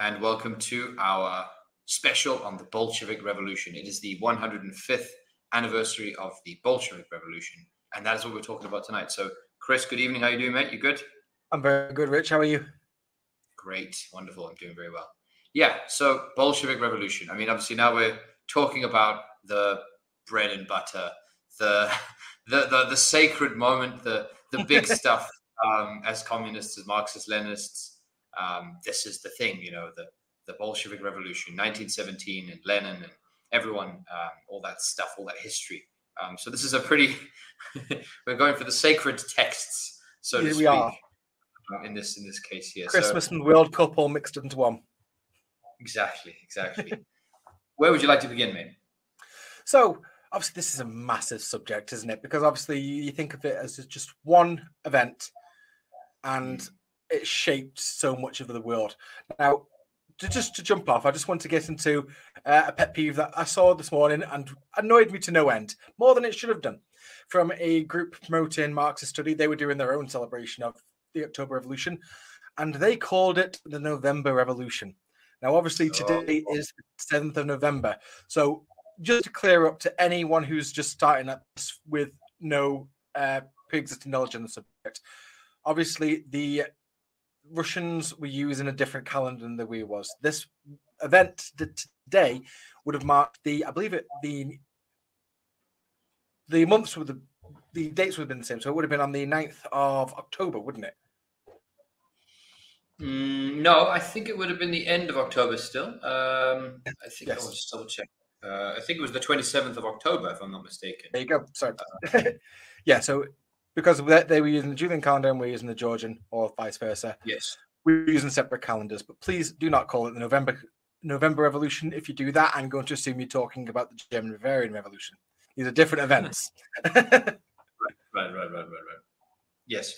and welcome to our special on the Bolshevik Revolution. It is the 105th anniversary of the Bolshevik Revolution, and that is what we're talking about tonight. So, Chris, good evening. How are you doing, mate? You good? I'm very good, Rich. How are you? Great, wonderful. I'm doing very well. Yeah. So, Bolshevik Revolution. I mean, obviously now we're talking about the bread and butter, the the the, the sacred moment, the the big stuff. Um, as communists, as Marxist Leninists, um, this is the thing, you know, the the Bolshevik Revolution, 1917, and Lenin, and everyone, um, all that stuff, all that history. Um, so this is a pretty. we're going for the sacred texts, so Here to we are. uh, In this in this case here, Christmas So, and World Cup all mixed into one. exactly, exactly. Where would you like to begin, mate? So, obviously, this is a massive subject, isn't it? Because obviously, you you think of it as just one event and it shaped so much of the world. Now, to, just to jump off, I just want to get into uh, a pet peeve that I saw this morning and annoyed me to no end, more than it should have done. From a group promoting Marxist study, they were doing their own celebration of the October Revolution, and they called it the November Revolution. Now, obviously, today Oh. is the 7th of November. So, just to clear up to anyone who's just starting at this with no uh, pre-existing knowledge on the subject, obviously the Russians were using a different calendar than the we was. This event today would have marked the, I believe it, the the months with the the dates would have been the same. So it would have been on the 9th of October, wouldn't it? Mm, no, I think it would have been the end of October still. Um, I think I Yes. will just double check. Uh, I think it was the 27th of October, if I'm not mistaken. There you go. Sorry. yeah. So because they, they were using the Julian calendar and we're using the Georgian, or vice versa, Yes. we're using separate calendars. But please do not call it the November November Revolution. If you do that, I'm going to assume you're talking about the German Bavarian Revolution. These are different events. Right, right, right, right, right. Yes.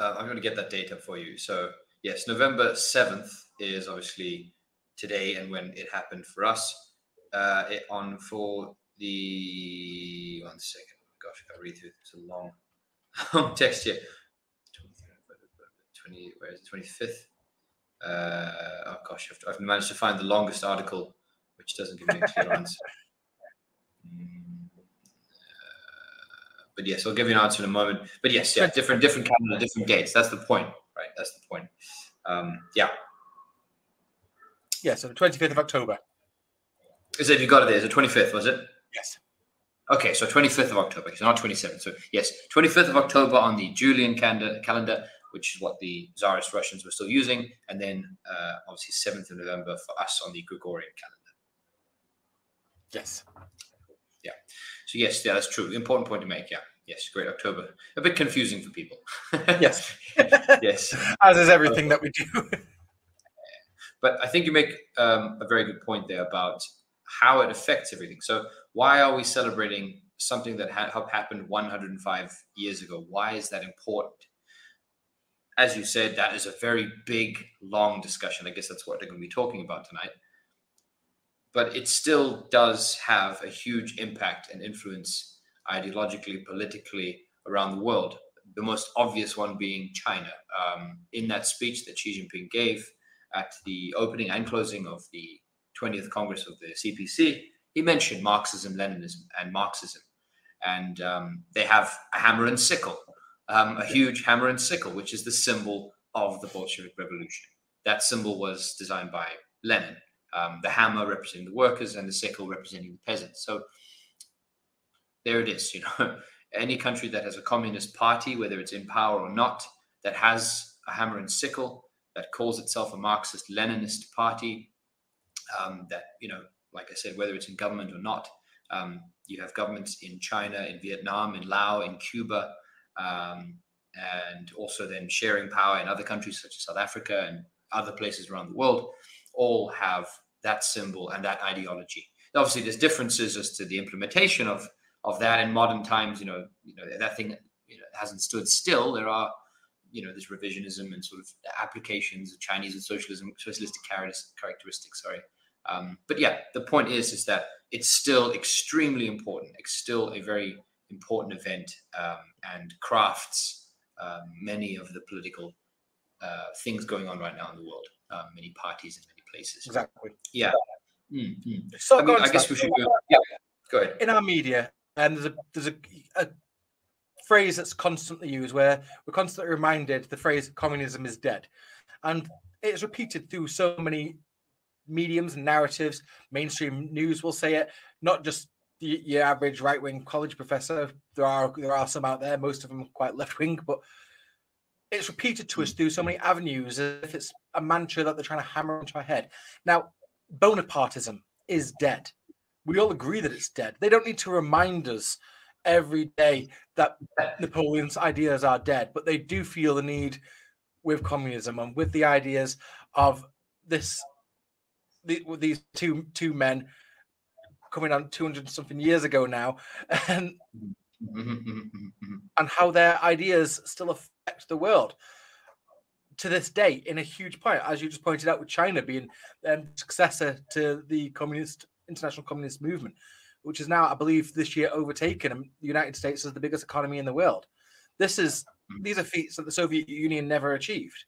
Uh, I'm going to get that data for you. So, yes, November 7th is obviously today and when it happened for us. Uh, it on for the one second. Gosh, I read through. It's a long, long text here. 20, where is it? 25th. Uh, oh gosh, I've, I've managed to find the longest article, which doesn't give me a clear answer. Mm, uh, but yes, I'll give you an answer in a moment. But yes, yeah, different, different calendar, different dates. That's the point, right? That's the point. Um, yeah. yeah. So the 25th of October. Is it you got it there? Is it 25th? Was it? Yes. Okay, so 25th of October, so not 27th. So yes, 25th of October on the Julian calendar, calendar which is what the Tsarist Russians were still using, and then uh, obviously 7th of November for us on the Gregorian calendar. Yes. Yeah. So yes, yeah, that's true. Important point to make. Yeah, yes, great October. A bit confusing for people. Yes. yes, As is everything that we do. but I think you make um, a very good point there about how it affects everything. So why are we celebrating something that ha- ha- happened 105 years ago? Why is that important? As you said, that is a very big, long discussion. I guess that's what they're going to be talking about tonight. But it still does have a huge impact and influence ideologically, politically around the world. The most obvious one being China. Um, in that speech that Xi Jinping gave at the opening and closing of the 20th Congress of the CPC, he mentioned Marxism, Leninism, and Marxism. And um, they have a hammer and sickle, um, a huge hammer and sickle, which is the symbol of the Bolshevik Revolution. That symbol was designed by Lenin, um, the hammer representing the workers and the sickle representing the peasants. So there it is. You know, any country that has a communist party, whether it's in power or not, that has a hammer and sickle, that calls itself a Marxist Leninist party, um, that you know, like I said, whether it's in government or not, um, you have governments in China, in Vietnam, in Laos, in Cuba, um, and also then sharing power in other countries such as South Africa and other places around the world, all have that symbol and that ideology. Obviously, there's differences as to the implementation of of that in modern times. You know, you know that thing you know, hasn't stood still. There are you know this revisionism and sort of applications of Chinese and socialism, socialistic characteristics. Sorry, um, but yeah, the point is is that it's still extremely important. It's still a very important event um, and crafts um, many of the political uh, things going on right now in the world. um, many parties in many places. Exactly. Yeah. Mm-hmm. So I, mean, I guess we should go. Yeah. Go ahead. In our media, and there's a there's a, a phrase that's constantly used where we're constantly reminded the phrase "communism is dead," and it's repeated through so many mediums and narratives. Mainstream news will say it, not just your average right wing college professor. There are there are some out there, most of them quite left wing, but it's repeated to us through so many avenues as if it's a mantra that they're trying to hammer into our head. Now, Bonapartism is dead. We all agree that it's dead. They don't need to remind us every day that Napoleon's ideas are dead, but they do feel the need with communism and with the ideas of this the, these two two men coming on 200 something years ago now and mm-hmm. and how their ideas still affect the world to this day in a huge point as you just pointed out with china being um, successor to the communist international communist movement which is now i believe this year overtaken the united states as the biggest economy in the world. This is mm-hmm. these are feats that the soviet union never achieved.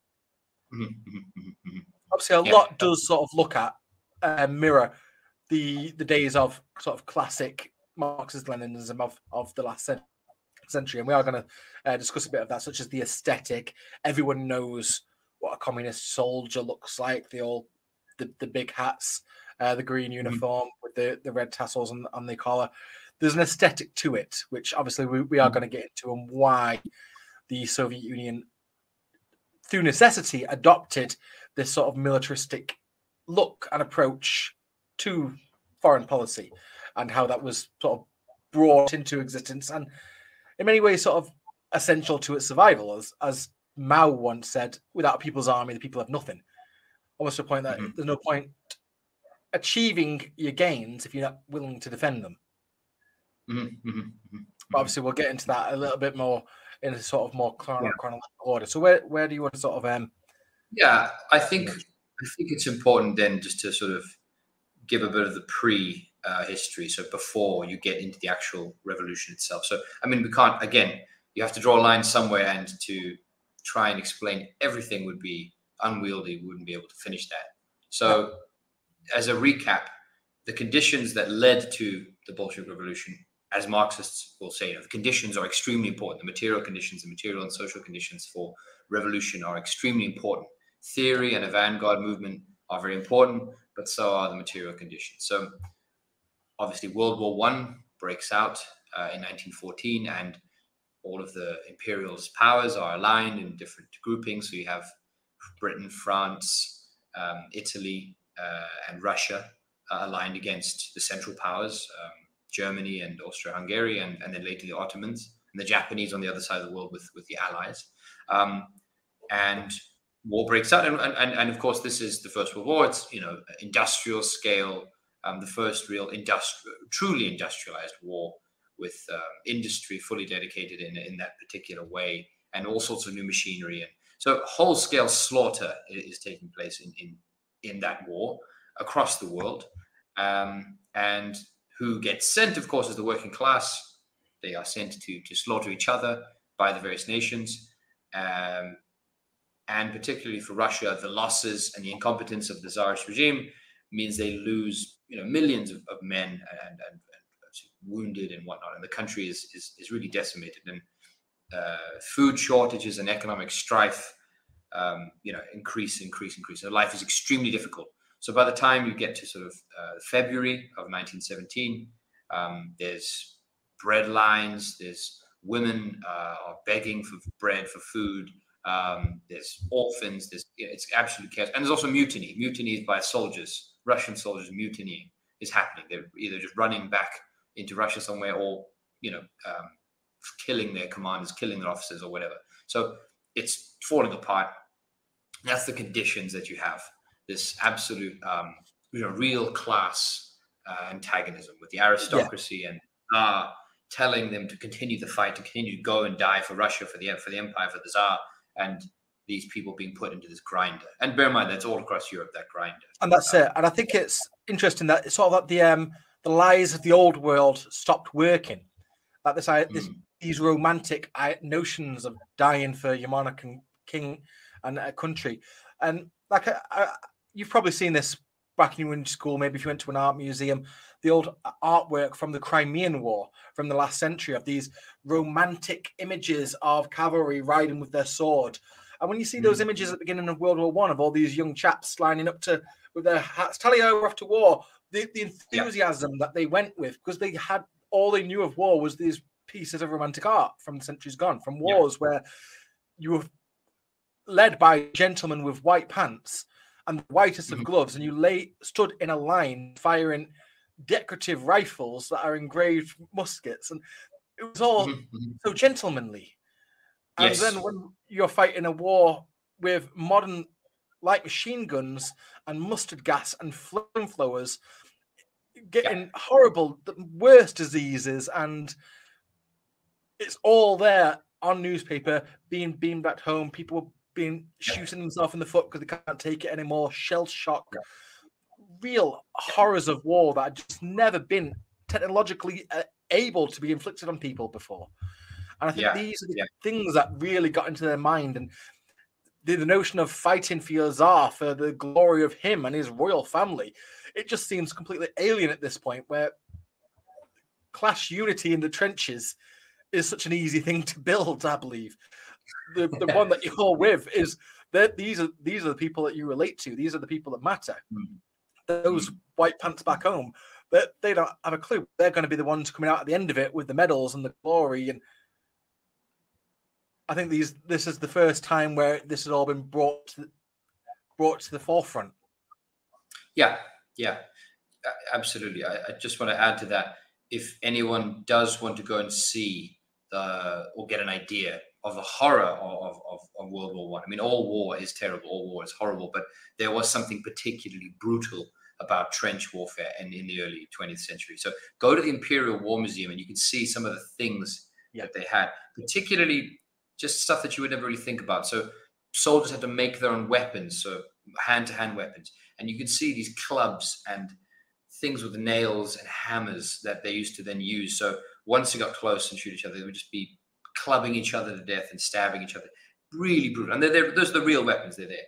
Mm-hmm. Obviously a Yeah. lot does sort of look at uh, mirror the the days of sort of classic Marxist Leninism of of the last cen- century, and we are going to uh, discuss a bit of that, such as the aesthetic. Everyone knows what a communist soldier looks like. The all the, the big hats, uh, the green uniform with the the red tassels on on the collar. There's an aesthetic to it, which obviously we, we are going to get into, and why the Soviet Union, through necessity, adopted this sort of militaristic look and approach to foreign policy and how that was sort of brought into existence and in many ways sort of essential to its survival as as Mao once said without a people's army the people have nothing. Almost to a point that Mhm. there's no point achieving your gains if you're not willing to defend them. But obviously we'll get into that a little bit more in a sort of more chron- Yeah. chronological order. So where where do you want to sort of um Yeah, I think I think it's important then just to sort of give a bit of the pre uh, history, so before you get into the actual revolution itself. So I mean, we can't again. You have to draw a line somewhere, and to try and explain everything would be unwieldy. We wouldn't be able to finish that. So, as a recap, the conditions that led to the Bolshevik Revolution, as Marxists will say, you know, the conditions are extremely important. The material conditions, the material and social conditions for revolution are extremely important theory and a vanguard movement are very important, but so are the material conditions. So, obviously, World War One breaks out uh, in 1914, and all of the imperialist powers are aligned in different groupings. So you have Britain, France, um, Italy, uh, and Russia uh, aligned against the Central Powers, um, Germany and Austria-Hungary, and, and then later the Ottomans, and the Japanese on the other side of the world with with the Allies. Um, and war breaks out, and, and and of course this is the First World War. It's you know industrial scale, um, the first real industrial, truly industrialized war with um, industry fully dedicated in in that particular way, and all sorts of new machinery, and so whole scale slaughter is taking place in in in that war across the world, um, and who gets sent, of course, is the working class. They are sent to to slaughter each other by the various nations. Um, and particularly for Russia, the losses and the incompetence of the Tsarist regime means they lose, you know, millions of, of men and, and, and wounded and whatnot, and the country is is, is really decimated. And uh, food shortages and economic strife, um, you know, increase, increase, increase. So life is extremely difficult. So by the time you get to sort of uh, February of 1917, um, there's bread lines, there's women uh, are begging for bread, for food. Um, there's orphans. There's it's absolute chaos, and there's also mutiny. Mutinies by soldiers, Russian soldiers mutinying is happening. They're either just running back into Russia somewhere, or you know, um, killing their commanders, killing their officers, or whatever. So it's falling apart. That's the conditions that you have. This absolute, um, you know, real class uh, antagonism with the aristocracy and uh, telling them to continue the fight, to continue to go and die for Russia, for the for the empire, for the Tsar, and these people being put into this grinder. And bear in mind, that's all across Europe, that grinder. and that's it. And I think it's interesting that it's sort of that the um the lies of the old world stopped working. Like this, I this Mm. these romantic notions of dying for your monarch and king and a country, and like I, I, you've probably seen this back when you were in school. Maybe if you went to an art museum, the old artwork from the Crimean War from the last century of these romantic images of cavalry riding with their sword. And when you see those mm. images at the beginning of World War One of all these young chaps lining up to with their hats, tally we're off to war, the, the enthusiasm yeah. that they went with because they had all they knew of war was these pieces of romantic art from centuries gone, from wars yeah. where you were led by gentlemen with white pants and the whitest mm-hmm. of gloves, and you lay stood in a line firing decorative rifles that are engraved muskets, and it was all mm-hmm. mm-hmm. so gentlemanly. And yes. then when you're fighting a war with modern light machine guns and mustard gas and flamethrowers, getting yeah. horrible, the worst diseases, and it's all there on newspaper being beamed back home. People being shooting himself in the foot because they can't take it anymore. Shell shock, yeah. real horrors of war that had just never been technologically uh, able to be inflicted on people before. And I think yeah. these are the things that really got into their mind and. The, the notion of fighting for your czar for the glory of him and his royal family it just seems completely alien at this point where class unity in the trenches is such an easy thing to build i believe the, the one that you're with is that these are these are the people that you relate to these are the people that matter mm. those mm. white pants back home that they, don't have a clue they're going to be the ones coming out at the end of it with the medals and the glory and i think these this is the first time where this has all been brought to, brought to the forefront yeah yeah, absolutely. I, I, just want to add to that. If anyone does want to go and see the or get an idea of the horror of, of, of World War One, I. I mean, all war is terrible, all war is horrible, but there was something particularly brutal about trench warfare in, in the early 20th century. So go to the Imperial War Museum and you can see some of the things yeah. that they had, particularly just stuff that you would never really think about. So soldiers had to make their own weapons, so hand to hand weapons and you could see these clubs and things with nails and hammers that they used to then use. So once they got close and shoot each other, they would just be clubbing each other to death and stabbing each other. Really brutal. And they're, they're, those are the real weapons. They're there.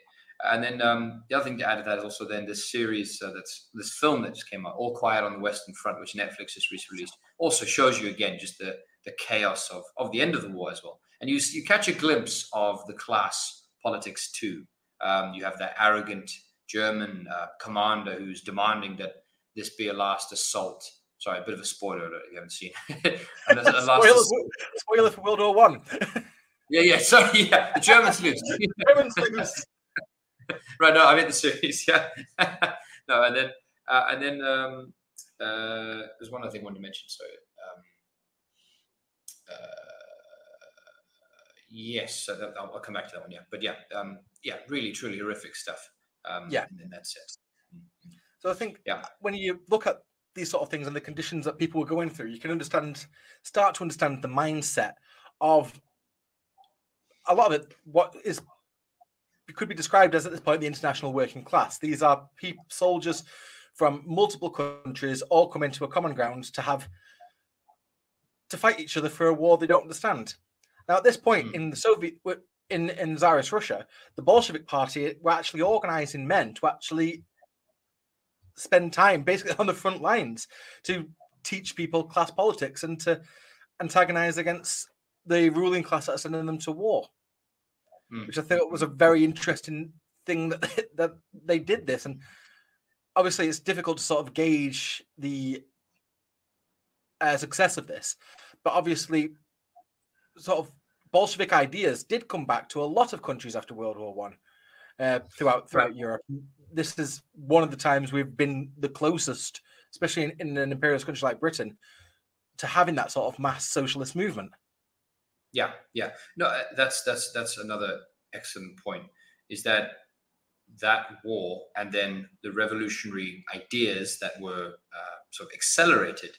And then um, the other thing to add to that is also then this series uh, that's this film that just came out, All Quiet on the Western Front, which Netflix has recently released, also shows you again just the the chaos of of the end of the war as well. And you you catch a glimpse of the class politics too. Um, you have that arrogant German uh, commander who's demanding that this be a last assault. Sorry, a bit of a spoiler alert if you haven't seen it. and a, a spoiler, spoiler for World War One. yeah, yeah. Sorry, yeah. The Germans lose. Germans lose. right. No, I meant the series. Yeah. no, and then uh, and then um, uh, there's one other thing I wanted to mention. So. Um, uh, yes, so that, I'll, I'll, come back to that one. Yeah, but yeah, um, yeah, really, truly horrific stuff um, yeah. in, in that sense. Mm-hmm. So I think yeah. when you look at these sort of things and the conditions that people were going through, you can understand, start to understand the mindset of a lot of it. What is could be described as at this point the international working class. These are people, soldiers from multiple countries, all come into a common ground to have to fight each other for a war they don't understand. Now, at this point mm. in the Soviet in in Tsarist Russia, the Bolshevik Party were actually organizing men to actually spend time basically on the front lines to teach people class politics and to antagonize against the ruling class that are sending them to war, mm. which I thought was a very interesting thing that they, that they did this. And obviously, it's difficult to sort of gauge the uh, success of this, but obviously, sort of Bolshevik ideas did come back to a lot of countries after World War One uh, throughout throughout right. Europe. This is one of the times we've been the closest, especially in, in an imperialist country like Britain, to having that sort of mass socialist movement. Yeah, yeah. No, uh, that's that's that's another excellent point. Is that that war and then the revolutionary ideas that were uh, sort of accelerated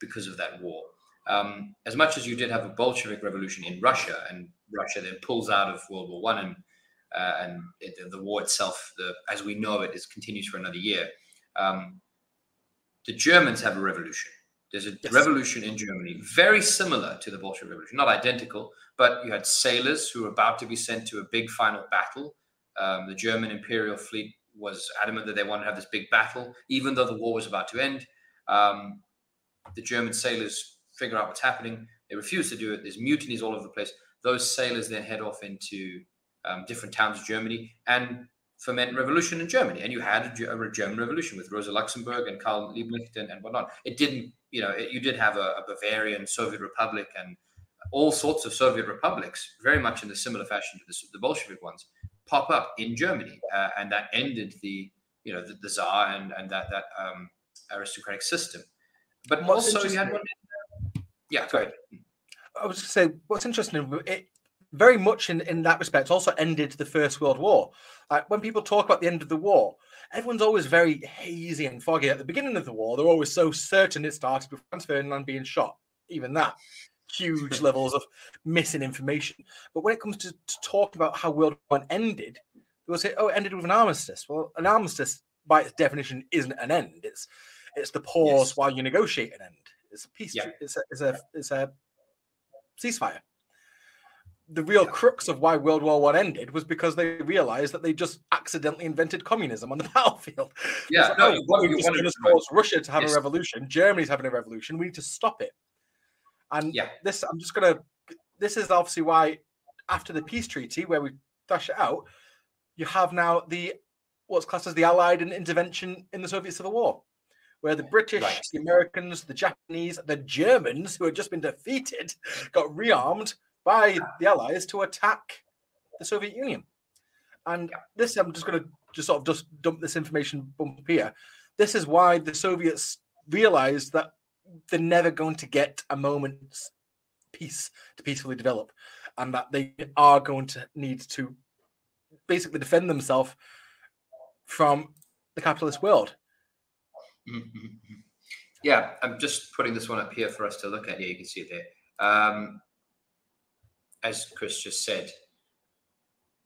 because of that war um, as much as you did have a Bolshevik revolution in Russia, and Russia then pulls out of World War One, and uh, and it, the war itself, the, as we know it, is continues for another year. Um, the Germans have a revolution. There's a yes. revolution in Germany, very similar to the Bolshevik Revolution, not identical, but you had sailors who were about to be sent to a big final battle Um, the German imperial fleet was adamant that they wanted to have this big battle, even though the war was about to end. Um, the German sailors figure out what's happening. They refuse to do it. There's mutinies all over the place. Those sailors then head off into um, different towns of Germany and foment revolution in Germany. And you had a, a German revolution with Rosa Luxemburg and Karl Liebknecht and, and whatnot. It didn't, you know, it, you did have a, a, Bavarian Soviet Republic and all sorts of Soviet republics, very much in a similar fashion to the, the Bolshevik ones, pop up in Germany. Uh, and that ended the, you know, the, the Tsar and, and that, that um, aristocratic system. But what's also you had one. Yeah, go ahead. I was going to say, what's interesting, it very much in, in that respect also ended the First World War. Like when people talk about the end of the war, everyone's always very hazy and foggy. At the beginning of the war, they're always so certain it started with Franz Ferdinand being shot. Even that, huge levels of missing information. But when it comes to, to talk about how World War One ended, they will say, "Oh, it ended with an armistice." Well, an armistice, by its definition, isn't an end. It's it's the pause yes. while you negotiate an end. It's a peace. Yeah. It's a it's a it's a ceasefire. The real yeah. crux of why World War One ended was because they realized that they just accidentally invented communism on the battlefield. Yeah, like, no, oh, what we just going to cause Russia to have yes. a revolution. Germany's having a revolution. We need to stop it. And yeah. this, I'm just going to. This is obviously why, after the peace treaty, where we thrash it out, you have now the what's classed as the Allied intervention in the Soviet Civil War where the British, right. the Americans, the Japanese, the Germans, who had just been defeated, got rearmed by the Allies to attack the Soviet Union. And this, I'm just going to just sort of just dump this information bump here. This is why the Soviets realized that they're never going to get a moment's peace to peacefully develop, and that they are going to need to basically defend themselves from the capitalist world. Mm-hmm. Yeah, I'm just putting this one up here for us to look at. Yeah, you can see it there. Um, as Chris just said,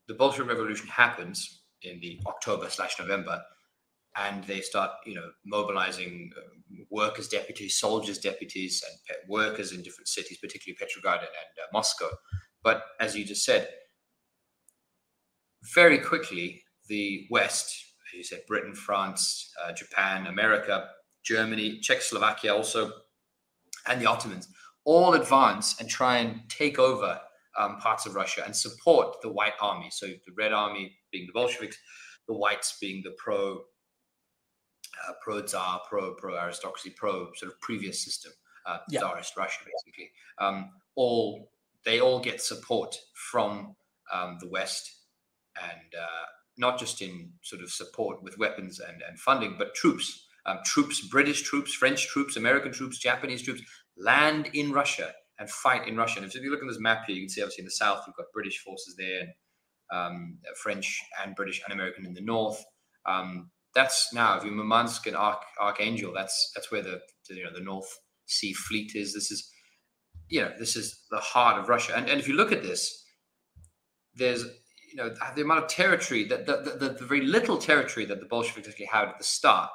the Bolshevik Revolution happens in the October slash November, and they start, you know, mobilizing uh, workers' deputies, soldiers' deputies, and workers in different cities, particularly Petrograd and, and uh, Moscow. But as you just said, very quickly the West you said Britain, France, uh, Japan, America, Germany, Czechoslovakia also, and the Ottomans all advance and try and take over um, parts of Russia and support the White Army. So the Red Army being the Bolsheviks, the Whites being the pro uh, pro Tsar, pro pro aristocracy, pro sort of previous system, uh, yeah. Tsarist Russia, basically. Um, all they all get support from um, the West, and uh, not just in sort of support with weapons and, and funding, but troops, um, troops, British troops, French troops, American troops, Japanese troops land in Russia and fight in Russia. And if you look at this map here, you can see obviously in the south, you've got British forces there and um, French and British and American in the north. Um, that's now, if you're Murmansk and Arch, Archangel, that's that's where the, the, you know the North Sea Fleet is. This is you know this is the heart of Russia. And and if you look at this, there's you know the amount of territory that the, the, the, very little territory that the Bolsheviks actually had at the start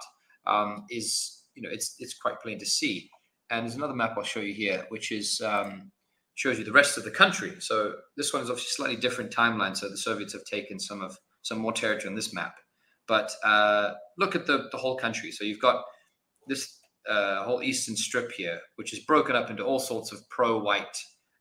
um, is you know it's it's quite plain to see. And there's another map I'll show you here, which is um, shows you the rest of the country. So this one is obviously slightly different timeline. So the Soviets have taken some of some more territory on this map, but uh, look at the the whole country. So you've got this uh, whole eastern strip here, which is broken up into all sorts of pro-white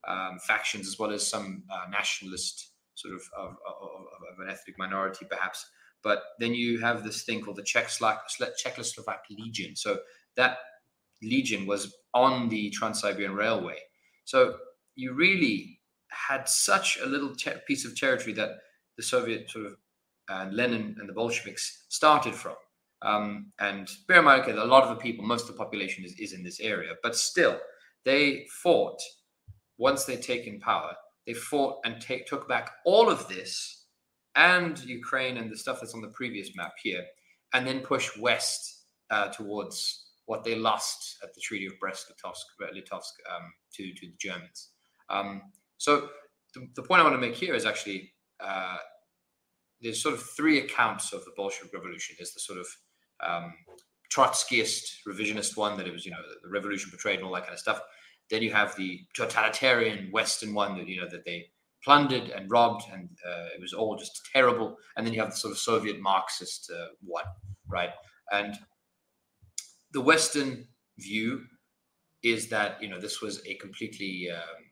um, factions as well as some uh, nationalist sort of of, of, of an ethnic minority, perhaps. But then you have this thing called the Czechoslovak, Czechoslovak Legion. So that legion was on the Trans Siberian Railway. So you really had such a little piece of territory that the Soviet sort of uh, Lenin and the Bolsheviks started from. Um, and bear in mind, okay, a lot of the people, most of the population is, is in this area, but still, they fought once they'd taken power they fought and take, took back all of this and Ukraine and the stuff that's on the previous map here, and then push west uh, towards what they lost at the Treaty of Brest-Litovsk um, to, to the Germans. Um, so the, the, point I want to make here is actually uh, there's sort of three accounts of the Bolshevik Revolution. There's the sort of um, Trotskyist, revisionist one that it was, you know, the revolution betrayed and all that kind of stuff. Then you have the totalitarian Western one that you know that they plundered and robbed, and uh, it was all just terrible. And then you have the sort of Soviet Marxist uh, one, right? And the Western view is that you know this was a completely um,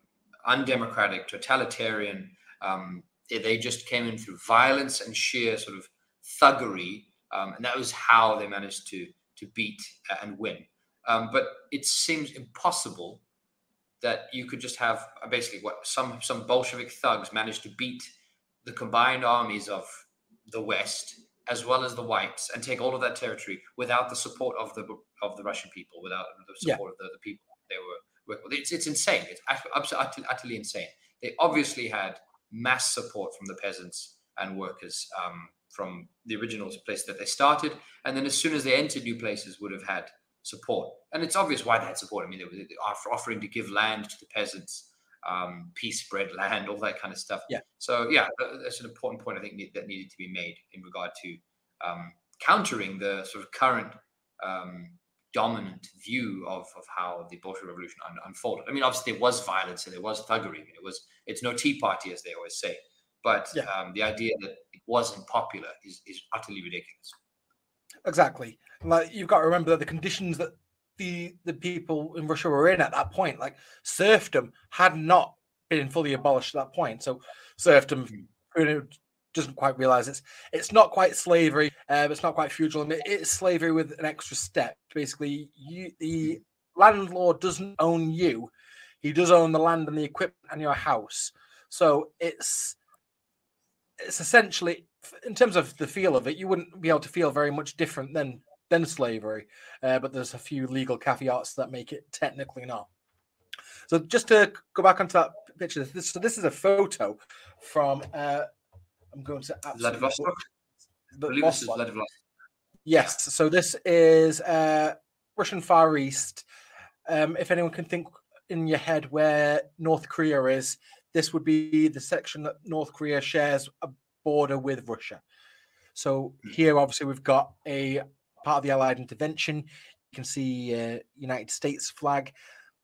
undemocratic, totalitarian. Um, they just came in through violence and sheer sort of thuggery, um, and that was how they managed to to beat and win. Um, but it seems impossible that you could just have uh, basically what some some Bolshevik thugs managed to beat the combined armies of the West as well as the whites and take all of that territory without the support of the of the Russian people, without the support yeah. of the, the, people they were working with. It's, it's insane. It's utterly, utterly insane. They obviously had mass support from the peasants and workers um, from the original place that they started, and then as soon as they entered new places, would have had support. And it's obvious why they had support. I mean, they were offering to give land to the peasants, um, peace spread land, all that kind of stuff. Yeah. So yeah, that's an important point I think that needed to be made in regard to um, countering the sort of current um, dominant view of, of how the Bolshevik Revolution un- unfolded. I mean, obviously there was violence and there was thuggery. It was it's no Tea Party as they always say, but yeah. um, the idea that it wasn't popular is, is utterly ridiculous. Exactly. Like you've got to remember that the conditions that the the people in Russia were in at that point, like serfdom, had not been fully abolished at that point. So serfdom hmm doesn't quite realize it's it's not quite slavery, uh, it's not quite feudalism. It's slavery with an extra step. Basically, you the landlord doesn't own you; he does own the land and the equipment and your house. So it's it's essentially, in terms of the feel of it, you wouldn't be able to feel very much different than than slavery. Uh, but there's a few legal caveats that make it technically not. So just to go back onto that picture, this, so this is a photo from uh, I'm going to Vladivostok. this is Vladivostok. Yes. So this is uh, Russian Far East. Um, if anyone can think in your head where North Korea is, this would be the section that North Korea shares a border with Russia. So hmm. here, obviously, we've got a part of the Allied intervention. You can see uh, United States flag.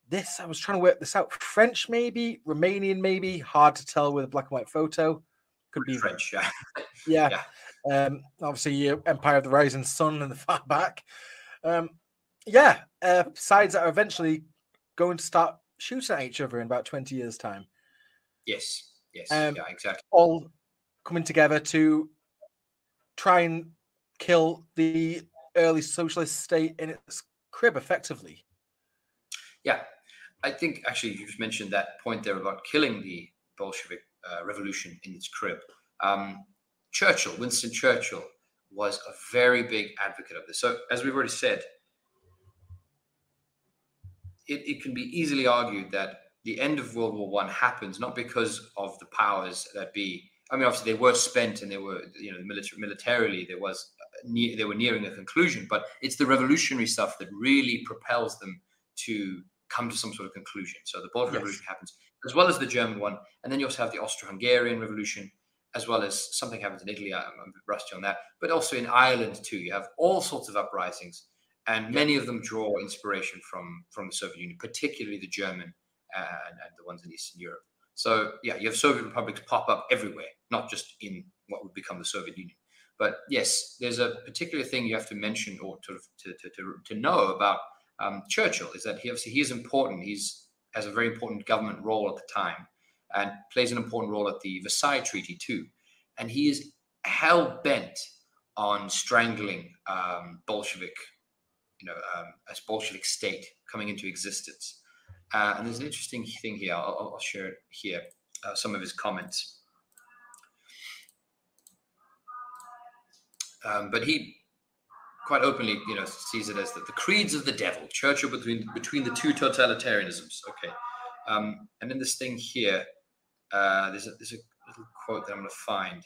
This, I was trying to work this out. French, maybe Romanian, maybe hard to tell with a black and white photo could be French. Yeah, yeah. yeah. Um, obviously, Empire of the Rising Sun in the far back. Um, yeah, uh, sides that are eventually going to start shooting at each other in about twenty years' time. Yes. Yes. Um, yeah. Exactly. All coming together to try and kill the early socialist state in its crib, effectively. Yeah, I think actually you just mentioned that point there about killing the Bolshevik uh, revolution in its crib. Um, Churchill, Winston Churchill, was a very big advocate of this. So, as we've already said, it, it can be easily argued that the end of World War One happens not because of the powers that be. I mean, obviously they were spent and they were, you know, military militarily there was uh, ne- they were nearing a conclusion, but it's the revolutionary stuff that really propels them to come to some sort of conclusion. So the Bolshevik yes. Revolution happens as well as the German one. And then you also have the Austro-Hungarian Revolution, as well as something happens in Italy. I'm, I'm rusty on that, but also in Ireland too. You have all sorts of uprisings, and many of them draw inspiration from from the Soviet Union, particularly the German and, and the ones in Eastern Europe. So yeah, you have Soviet republics pop up everywhere, not just in what would become the Soviet Union. But yes, there's a particular thing you have to mention or to to to, to, to know about um, Churchill is that he obviously he is important. He's has a very important government role at the time and plays an important role at the Versailles Treaty too. And he is hell bent on strangling um, Bolshevik, you know, um, as Bolshevik state coming into existence. Uh, and there's an interesting thing here. I'll, I'll share it here. Uh, some of his comments. Um, but he quite openly, you know, sees it as the, the creeds of the devil, Churchill between between the two totalitarianisms. Okay, um, and in this thing here, uh, there's a there's a little quote that I'm going to find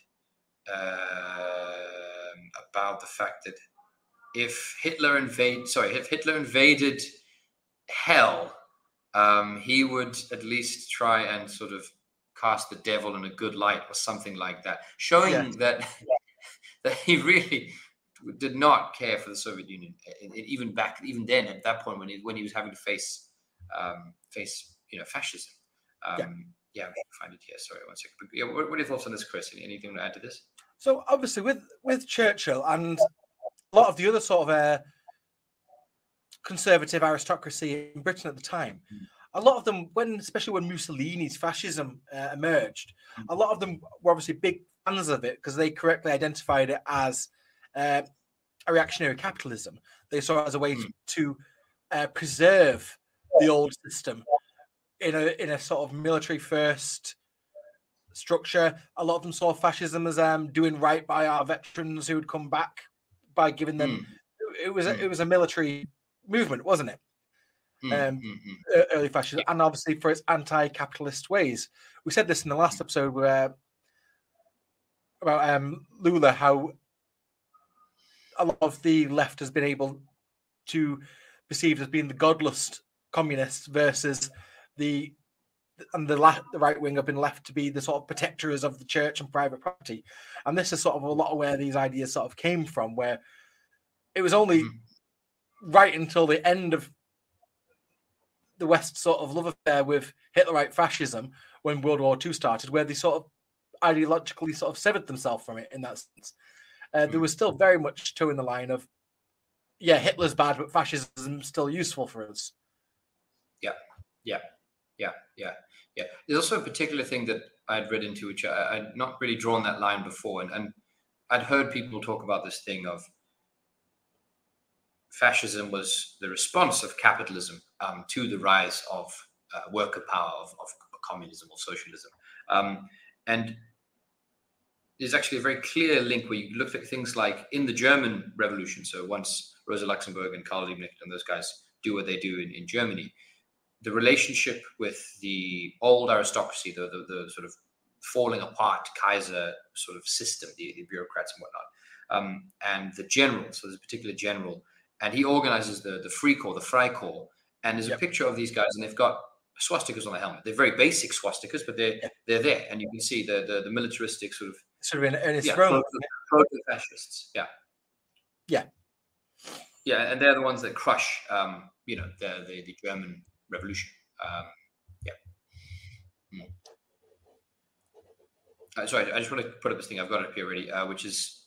uh, about the fact that if Hitler invade, sorry, if Hitler invaded hell, um, he would at least try and sort of cast the devil in a good light or something like that, showing yes. that that he really did not care for the Soviet Union, it, it, even back even then at that point when he when he was having to face um, face you know fascism. Um, yeah. yeah, find it here. Sorry, one second. But, yeah, what, what are your thoughts on this, Chris? Anything to add to this? So obviously, with with Churchill and a lot of the other sort of uh, conservative aristocracy in Britain at the time, mm. a lot of them, when especially when Mussolini's fascism uh, emerged, mm. a lot of them were obviously big fans of it because they correctly identified it as uh, a reactionary capitalism. They saw it as a way mm. to uh, preserve the old system in a in a sort of military first structure. A lot of them saw fascism as um, doing right by our veterans who had come back by giving them. Mm. It was a, mm. it was a military movement, wasn't it? Mm. Um, mm-hmm. early fascism, and obviously for its anti-capitalist ways. We said this in the last episode where about um, Lula, how a lot of the left has been able to perceived as being the godless communists versus the and the, la- the right wing have been left to be the sort of protectors of the church and private property. And this is sort of a lot of where these ideas sort of came from, where it was only mm-hmm. right until the end of the West sort of love affair with Hitlerite fascism when World War II started, where they sort of ideologically sort of severed themselves from it in that sense. Uh, there was still very much toe in the line of, yeah, Hitler's bad, but fascism still useful for us. Yeah, yeah, yeah, yeah, yeah. There's also a particular thing that I'd read into, which I, would not really drawn that line before, and, and I'd heard people talk about this thing of fascism was the response of capitalism um, to the rise of uh, worker power of, of, communism or socialism. Um, and there's actually a very clear link where you look at things like in the German Revolution. So once Rosa Luxemburg and Karl Liebknecht and those guys do what they do in, in Germany, the relationship with the old aristocracy, the, the, the sort of falling apart Kaiser sort of system, the, the bureaucrats and whatnot, um, and the general. So there's a particular general, and he organizes the the Freikorps, the Freikorps, and there's yep. a picture of these guys, and they've got swastikas on the helmet. They're very basic swastikas, but they're yep. they're there, and you can see the the, the militaristic sort of sort of in, in its yeah, fascists. Yeah, yeah, yeah, and they're the ones that crush, um, you know, the the, the German revolution. Um, yeah. Mm. Uh, sorry, I just want to put up this thing. I've got it up here already, uh, which is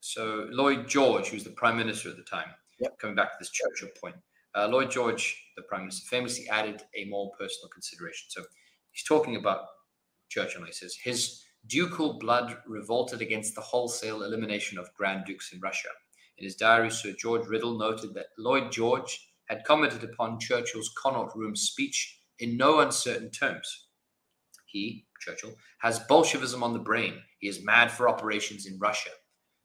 so Lloyd George, who's the prime minister at the time, yep. coming back to this Churchill point. Uh, Lloyd George, the prime minister, famously added a more personal consideration. So he's talking about Churchill. He says his ducal blood revolted against the wholesale elimination of grand dukes in Russia. In his diary, Sir George Riddell noted that Lloyd George had commented upon Churchill's Connaught Room speech in no uncertain terms. He, Churchill, has Bolshevism on the brain. He is mad for operations in Russia.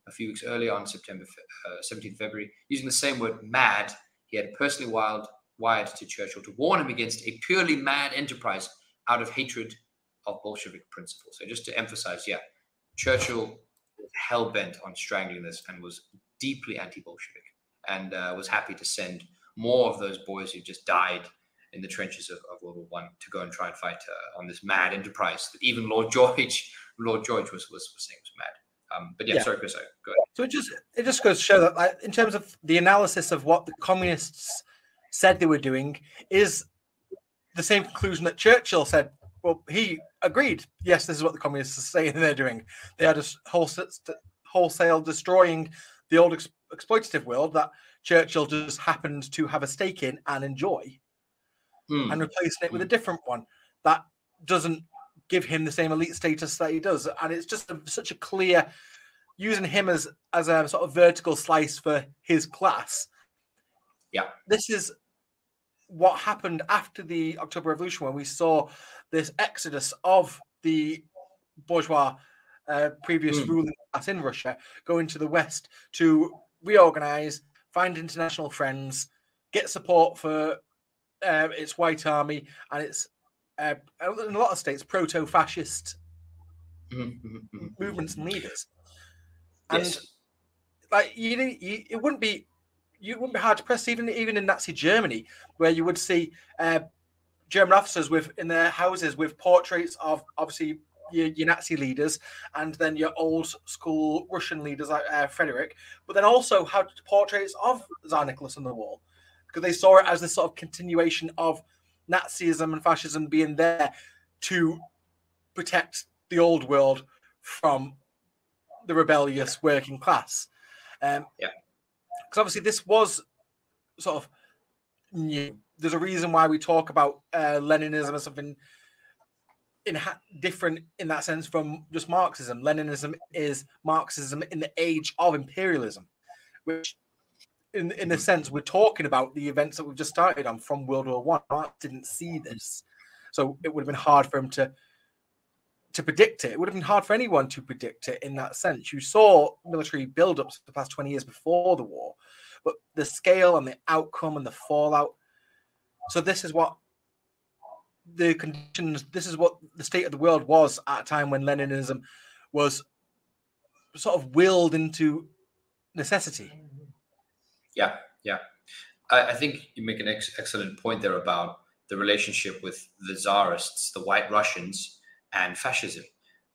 A few weeks earlier, on September uh, 17th February, using the same word mad, he had personally wild, wired to Churchill to warn him against a purely mad enterprise out of hatred of Bolshevik principles. So just to emphasize, yeah, Churchill was hell bent on strangling this and was deeply anti-Bolshevik and uh, was happy to send more of those boys who just died in the trenches of, of World War One to go and try and fight uh, on this mad enterprise that even Lord George, Lord George was was, was saying was mad. Um, but yeah, yeah, sorry, Chris, go ahead. So it just it just goes to show that, like, in terms of the analysis of what the communists said they were doing, is the same conclusion that Churchill said. Well, he agreed. Yes, this is what the communists are saying they're doing. They are just wholesale, wholesale destroying the old ex- exploitative world that Churchill just happened to have a stake in and enjoy, mm. and replacing it with a hmm. different one that doesn't give him the same elite status that he does. And it's just a, such a clear using him as as a sort of vertical slice for his class. Yeah, this is what happened after the October Revolution when we saw this exodus of the bourgeois uh, previous mm. ruling class in Russia going to the West to reorganize find international friends, get support for uh, its white army and its uh, in a lot of states proto-fascist mm-hmm. movements and leaders. And yes. like you, you, it wouldn't be you wouldn't be hard to press even even in Nazi Germany, where you would see uh, German officers with in their houses with portraits of obviously your, your, Nazi leaders and then your old school Russian leaders like uh, Frederick, but then also had portraits of Tsar Nicholas on the wall because they saw it as this sort of continuation of Nazism and fascism being there to protect the old world from the rebellious working class. Um, yeah, because obviously this was sort of new. There's a reason why we talk about uh, Leninism as something in ha- different in that sense from just Marxism. Leninism is Marxism in the age of imperialism, which, in in a sense, we're talking about the events that we've just started on from World War One. Marx didn't see this, so it would have been hard for him to to predict it. It would have been hard for anyone to predict it in that sense. You saw military build-ups the past 20 years before the war, but the scale and the outcome and the fallout. So this is what the conditions, this is what the state of the world was at a time when Leninism was sort of willed into necessity. Yeah, yeah. I, I think you make an ex- excellent point there about the relationship with the czarists, the White Russians, and fascism.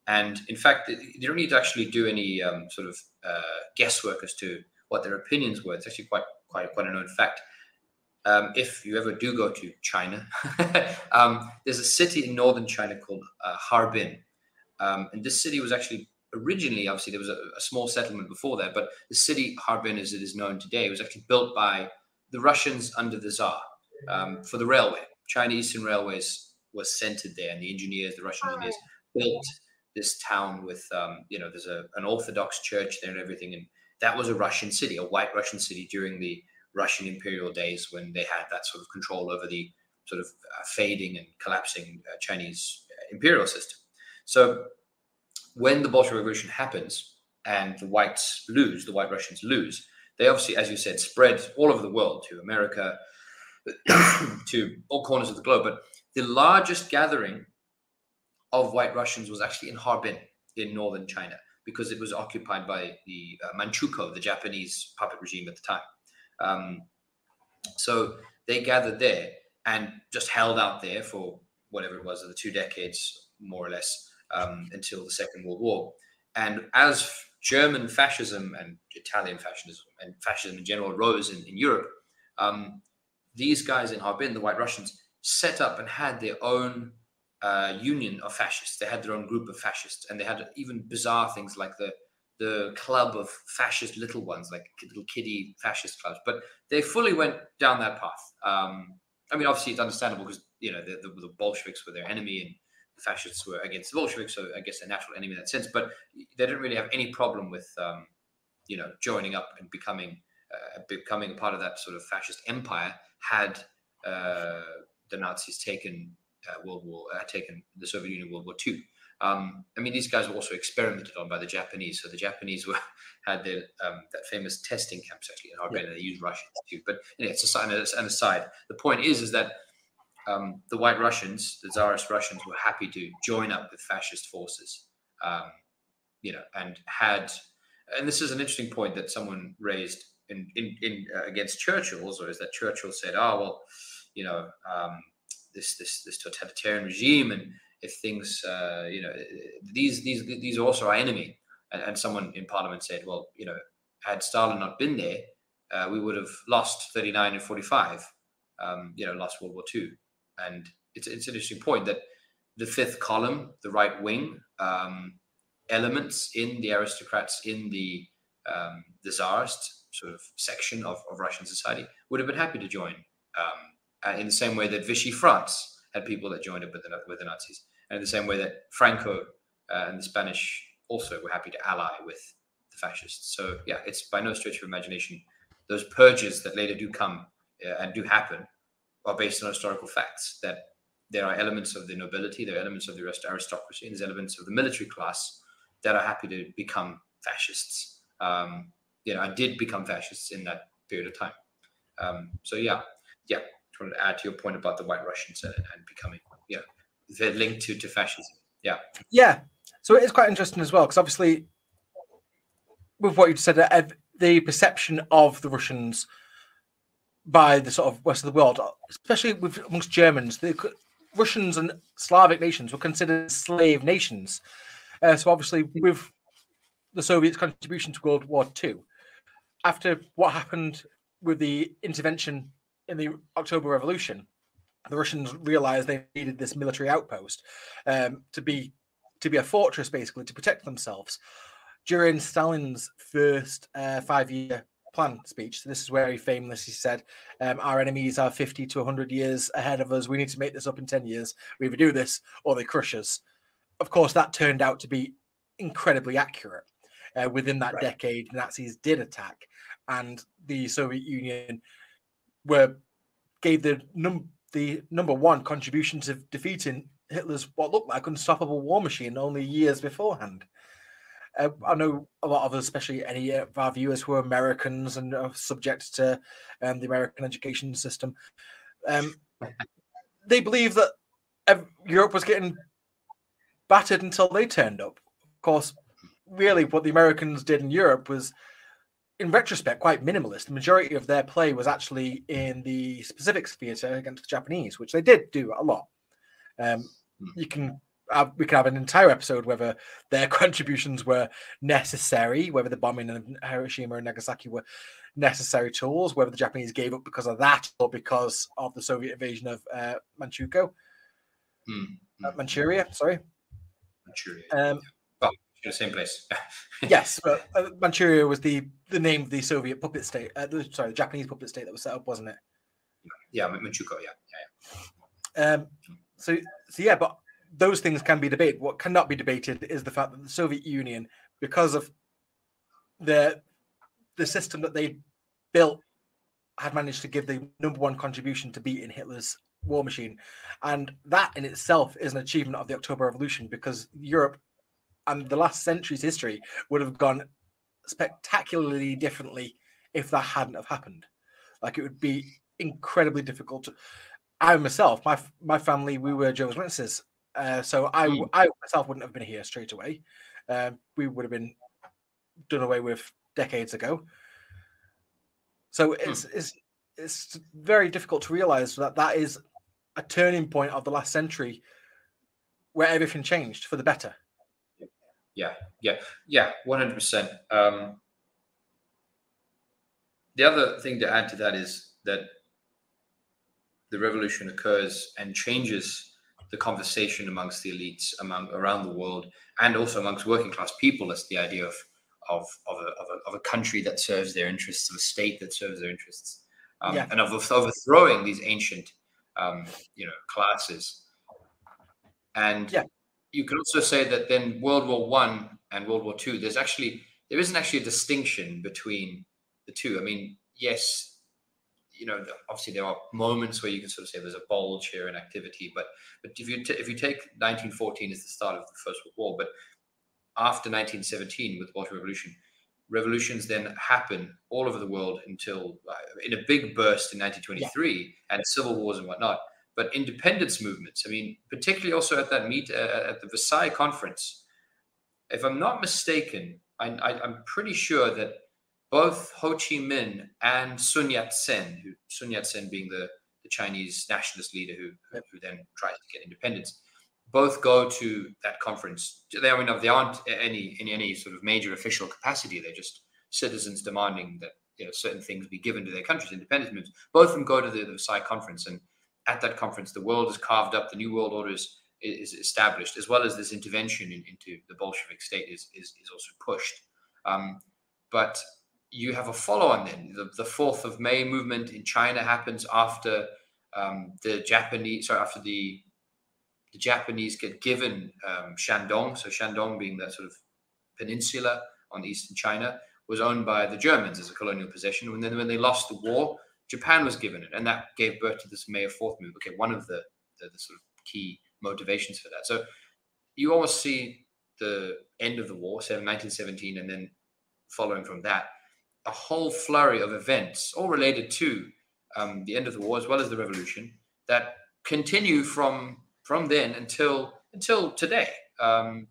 And in fact, you don't need to actually do any um, sort of uh, guesswork as to what their opinions were. It's actually quite quite quite a known fact. Um, if you ever do go to China, um, there's a city in northern China called uh, Harbin, um, and this city was actually originally, obviously, there was a, a, small settlement before that, but the city Harbin, as it is known today, was actually built by the Russians under the Tsar um, for the railway. China Eastern Railways was centered there, and the engineers, the Russian engineers, built this town with, um, you know, there's a, an Orthodox church there and everything, and that was a Russian city, a white Russian city during the Russian imperial days when they had that sort of control over the sort of uh, fading and collapsing uh, Chinese uh, imperial system. So when the Bolshevik Revolution happens and the whites lose, the white Russians lose, they obviously, as you said, spread all over the world to America, to all corners of the globe. But the largest gathering of white Russians was actually in Harbin in northern China because it was occupied by the uh, Manchukuo, the Japanese puppet regime at the time. Um, so they gathered there and just held out there for whatever it was, the two decades, more or less, um, until the Second World War. And as German fascism and Italian fascism and fascism in general rose in, in Europe, um, these guys in Harbin, the White Russians, set up and had their own uh, union of fascists. They had their own group of fascists, and they had even bizarre things like the the club of fascist little ones, like little kiddie fascist clubs. But they fully went down that path. Um, I mean, obviously, it's understandable because you know the, the, the, Bolsheviks were their enemy and the fascists were against the Bolsheviks, so I guess a natural enemy in that sense. But they didn't really have any problem with um, you know joining up and becoming uh, becoming a part of that sort of fascist empire had uh, the Nazis taken uh, World War, uh, taken the Soviet Union World War II. Um, I mean, these guys were also experimented on by the Japanese. So the Japanese were had their um, that famous testing camps actually in Harbin, yeah. they used Russians too. But anyway, it's a, an aside. The point is, is that um, the White Russians, the Tsarist Russians, were happy to join up with fascist forces. Um, you know, and had, and this is an interesting point that someone raised in in, in uh, against Churchill also is that Churchill said, "Oh well, you know." Um, this this this totalitarian regime and if things uh, you know these these these are also our enemy and, and, someone in parliament said well you know had stalin not been there uh, we would have lost 39 and 45 um, you know lost world war ii and it's, it's an interesting point that the fifth column the right wing um, elements in the aristocrats in the um, the czarist sort of section of, of russian society would have been happy to join um, uh, in the same way that Vichy France had people that joined up with the, with the Nazis, and in the same way that Franco uh, and the Spanish also were happy to ally with the fascists. So yeah, it's by no stretch of imagination. Those purges that later do come uh, and do happen are based on historical facts that there are elements of the nobility, there are elements of the aristocracy, and there's elements of the military class that are happy to become fascists. Um, you know, and did become fascists in that period of time. Um, so yeah, yeah, to add to your point about the White Russians and, and becoming, yeah, they're linked to, to fascism. Yeah. Yeah. So it is quite interesting as well, because obviously, with what you said, uh, the perception of the Russians by the sort of rest of the world, especially with amongst Germans, the Russians and Slavic nations were considered slave nations. Uh, so obviously, with the Soviets' contribution to World War II, after what happened with the intervention in the October Revolution, the Russians realized they needed this military outpost um, to be to be a fortress, basically to protect themselves. During Stalin's first uh, five-year plan speech, so this is where he famously said, um, "Our enemies are 50 to 100 years ahead of us. We need to make this up in 10 years. We either do this or they crush us." Of course, that turned out to be incredibly accurate. Uh, within that right. decade, Nazis did attack, and the Soviet Union were gave the num the number one contribution to defeating Hitler's what looked like unstoppable war machine only years beforehand. Uh, I know a lot of us, especially any of our viewers who are Americans and are subject to um, the American education system, um, they believe that Europe was getting battered until they turned up. Of course, really, what the Americans did in Europe was in retrospect, quite minimalist. The majority of their play was actually in the Pacific theater against the Japanese, which they did do a lot. Um, hmm. you can have, we can have an entire episode whether their contributions were necessary, whether the bombing of Hiroshima and Nagasaki were necessary tools, whether the Japanese gave up because of that or because of the Soviet invasion of uh, Manchukuo, mm. uh, Manchuria. Sorry, Manchuria. Um, the same place. yes, but uh, Manchuria was the the name of the Soviet puppet state. Uh, the, sorry, the Japanese puppet state that was set up, wasn't it? Yeah, Manchukuo. Yeah, yeah. yeah. Um. So, so yeah, but those things can be debated. What cannot be debated is the fact that the Soviet Union, because of the the system that they built, had managed to give the number one contribution to beating Hitler's war machine, and that in itself is an achievement of the October Revolution because Europe and the last century's history would have gone spectacularly differently if that hadn't have happened. Like it would be incredibly difficult. To, I myself, my my family, we were Jehovah's Witnesses, uh, so I mm. I myself wouldn't have been here straight away. Uh, we would have been done away with decades ago. So hmm. it's mm. it's it's very difficult to realize that that is a turning point of the last century where everything changed for the better yeah, yeah, yeah, one hundred percent. Um, the other thing to add to that is that the revolution occurs and changes the conversation amongst the elites among around the world and also amongst working class people as the idea of of of a, of a, of a country that serves their interests of a state that serves their interests um, yeah. and of, of overthrowing these ancient um, you know classes and yeah you can also say that then World War One and World War Two, there's actually there isn't actually a distinction between the two. I mean, yes, you know, obviously there are moments where you can sort of say there's a bulge here in activity, but but if you t- if you take 1914 as the start of the First World War, but after 1917 with the Water Revolution, revolutions then happen all over the world until uh, in a big burst in 1923 yeah. and civil wars and whatnot but independence movements. I mean, particularly also at that meet uh, at the Versailles conference. If I'm not mistaken, I, am pretty sure that both Ho Chi Minh and Sun Yat Sen, who, Sun Yat Sen being the, the Chinese nationalist leader who, who then tried to get independence, both go to that conference. They, I mean, they aren't any in any sort of major official capacity. They're just citizens demanding that you know certain things be given to their countries, independence movements. Both of them go to the, the Versailles conference, and at that conference, the world is carved up, the new world order is, is established, as well as this intervention in, into the Bolshevik state is, is, is also pushed. Um, but you have a follow-on then. The, the 4th of May movement in China happens after um, the Japanese, sorry, after the the Japanese get given um, Shandong. So Shandong being that sort of peninsula on eastern China was owned by the Germans as a colonial possession. And then when they lost the war, Japan was given it, and that gave birth to this May of Fourth move. Okay, one of the, the, the sort of key motivations for that. So you almost see the end of the war, 1917, and then following from that, a whole flurry of events, all related to um, the end of the war as well as the revolution, that continue from from then until until today. Um,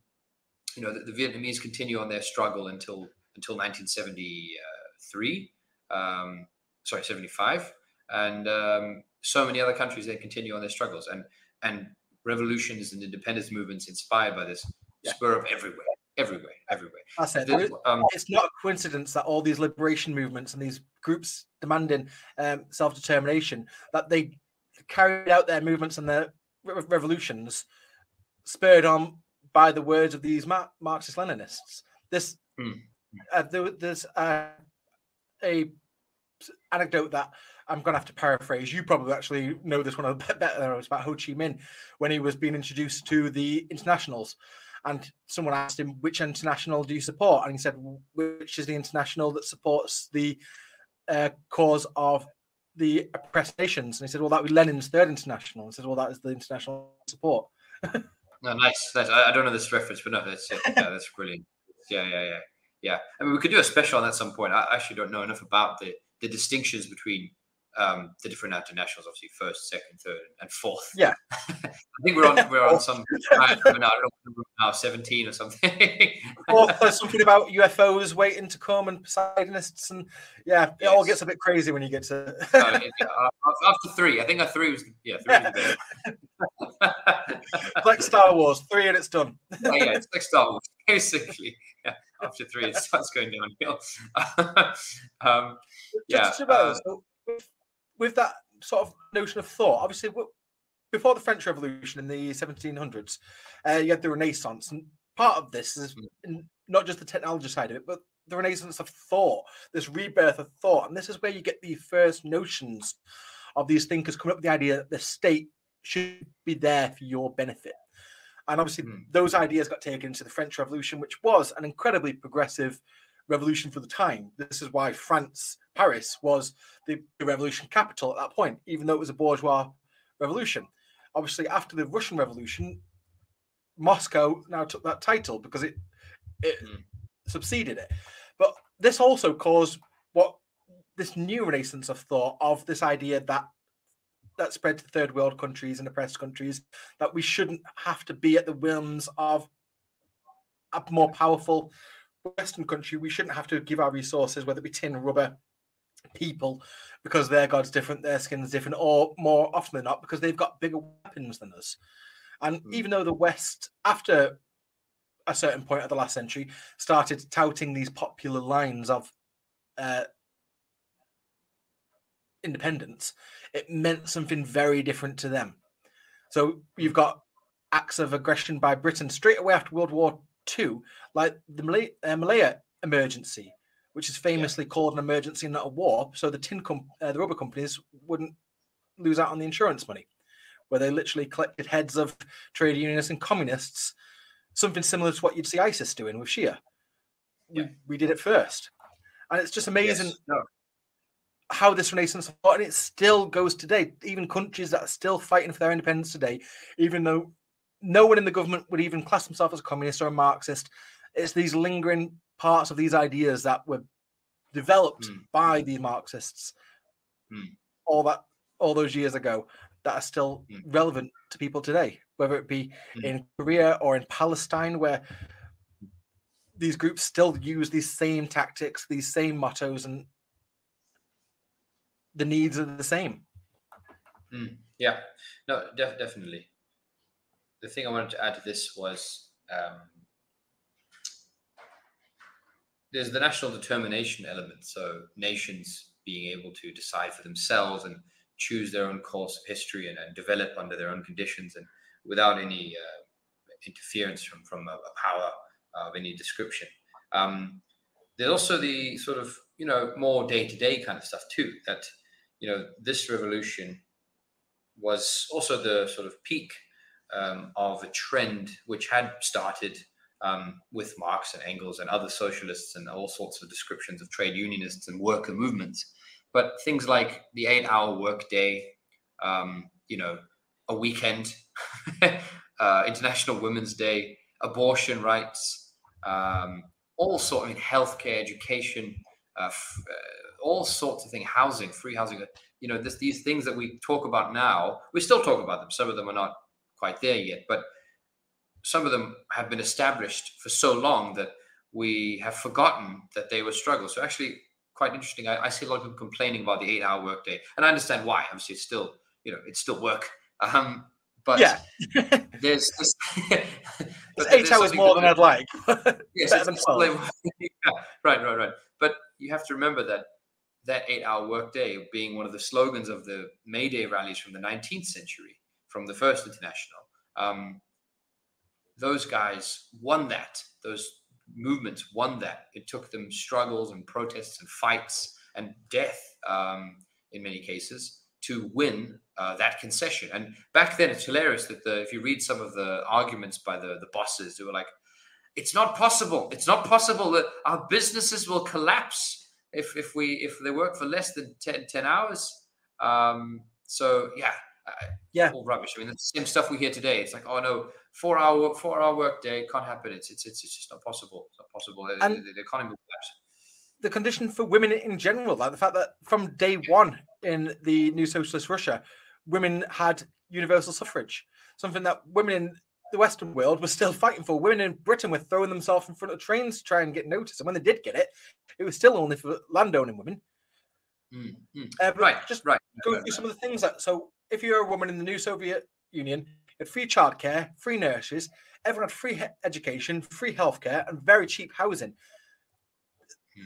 you know, the, the, Vietnamese continue on their struggle until until 1973. Um, sorry, 75. And um, so many other countries, they continue on their struggles. And, and revolutions and independence movements inspired by this yeah. spur up everywhere, everywhere, everywhere. I said um, it's not a coincidence that all these liberation movements and these groups demanding um, self determination that they carried out their movements and their re- revolutions spurred on by the words of these Mar- Marxist Leninists. This Hmm. uh, there, there's uh, a anecdote that I'm going to have to paraphrase. You probably actually know this one a bit better than I was about Ho Chi Minh when he was being introduced to the internationals. And someone asked him, which international do you support? And he said, which is the international that supports the uh, cause of the oppressed nations? And he said, well, that would be Lenin's third international. And he said, well, that is the international support. No, nice. I, don't know this reference, but no, that's yeah, that's brilliant. Yeah, yeah, yeah, yeah. I mean, we could do a special on that at some point. I actually don't know enough about the the distinctions between um, the different internationals. Obviously, first, second, third, and fourth. Yeah. I think we're on we're on some. I don't know, I now, seventeen or something. or there's something about UFOs waiting to come and Posadists. And yeah, it all gets a bit crazy when you get to. Uh, yeah, uh, after three, I think a three was yeah three was like Star Wars, three and it's done. Oh, yeah, it's like Star Wars, basically. Yeah, after three, it starts going downhill. um, yeah, uh, so with, with that sort of notion of thought, obviously, before the French Revolution in the 1700s, uh, you had the Renaissance, and part of this is Mm. not just the technology side of it, but the Renaissance of thought, this rebirth of thought, and this is where you get the first notions of these thinkers coming up with the idea that the state should be there for your benefit. And obviously, Mm. those ideas got taken into the French Revolution, which was an incredibly progressive revolution for the time. This is why France, Paris, was the, the revolution capital at that point, even though it was a bourgeois revolution. Obviously, after the Russian Revolution, Moscow now took that title because it it Mm. succeeded it. But this also caused what this new renaissance of thought of this idea that that spread to third world countries and oppressed countries that we shouldn't have to be at the whims of a more powerful Western country. We shouldn't have to give our resources, whether it be tin, rubber, people, because their god's different, their skin's different, or more often than not, because they've got bigger weapons than us. And Mm. even though the West, after a certain point of the last century, started touting these popular lines of uh, independence, it meant something very different to them. So you've got acts of aggression by Britain straight away after World War II, like the Malay, uh, Malaya emergency, which is famously called an emergency and not a war. So the tin com- uh, the rubber companies wouldn't lose out on the insurance money, where they literally collected heads of trade unionists and communists, something similar to what you'd see ISIS doing with Shia. We, Yeah. we did it first. And it's just amazing yes, how this renaissance fought, and it still goes today. Even countries that are still fighting for their independence today, even though no one in the government would even class themselves as a communist or a Marxist, it's these lingering parts of these ideas that were developed Mm. by the Marxists Mm. all that all those years ago that are still Mm. relevant to people today, whether it be Mm. in Korea or in Palestine, where these groups still use these same tactics, these same mottos, and the needs are the same. yeah, no, def- definitely. The thing I wanted to add to this was um, there's the national determination element. So nations being able to decide for themselves and choose their own course of history and, and develop under their own conditions and without any uh, interference from from a, a power of any description. Um, there's also the sort of you know more day to day kind of stuff too. That you know this revolution was also the sort of peak um, of a trend which had started um, with Marx and Engels and other socialists and all sorts of descriptions of trade unionists and worker movements. But things like the eight-hour workday, um, you know, a weekend, uh, International Women's Day, abortion rights, um, all sort of I mean, healthcare, education, uh, f- uh, all sorts of things, housing, free housing. You know, this, these things that we talk about now, we still talk about them. Some of them are not quite there yet, but some of them have been established for so long that we have forgotten that they were struggles. So actually, quite interesting. I, I see a lot of people complaining about the eight-hour workday, and I understand why. Obviously, it's still you know it's still work. Um, but yeah, there's this. eight hours more than I'd like. Yes, better than 12. yeah, right, right, right. But you have to remember that that eight-hour workday being one of the slogans of the May Day rallies from the 19th century, from the First International. Um, those guys won that. Those movements won that. It took them struggles and protests and fights and death um, in many cases to win uh, that concession. And back then, it's hilarious that the, if you read some of the arguments by the, the bosses, they were like, it's not possible. It's not possible that our businesses will collapse if, if we if they work for less than 10, 10 hours. Um, so yeah, yeah, all rubbish. I mean, the same stuff we hear today. It's like, oh no, four hour four hour work day can't happen. It's it's it's, it's just not possible. It's not possible. And the, the economy collapse. The condition for women in general, like the fact that from day one in the new socialist Russia, women had universal suffrage, something that women in the Western world were still fighting for. Women in Britain were throwing themselves in front of trains to try and get noticed, and when they did get it, it was still only for landowning women. Mm, mm. Uh, right, just right. Go through some of the things that. So, if you're a woman in the new Soviet Union, you had free childcare, free nurses, everyone had free education, free healthcare, and very cheap housing.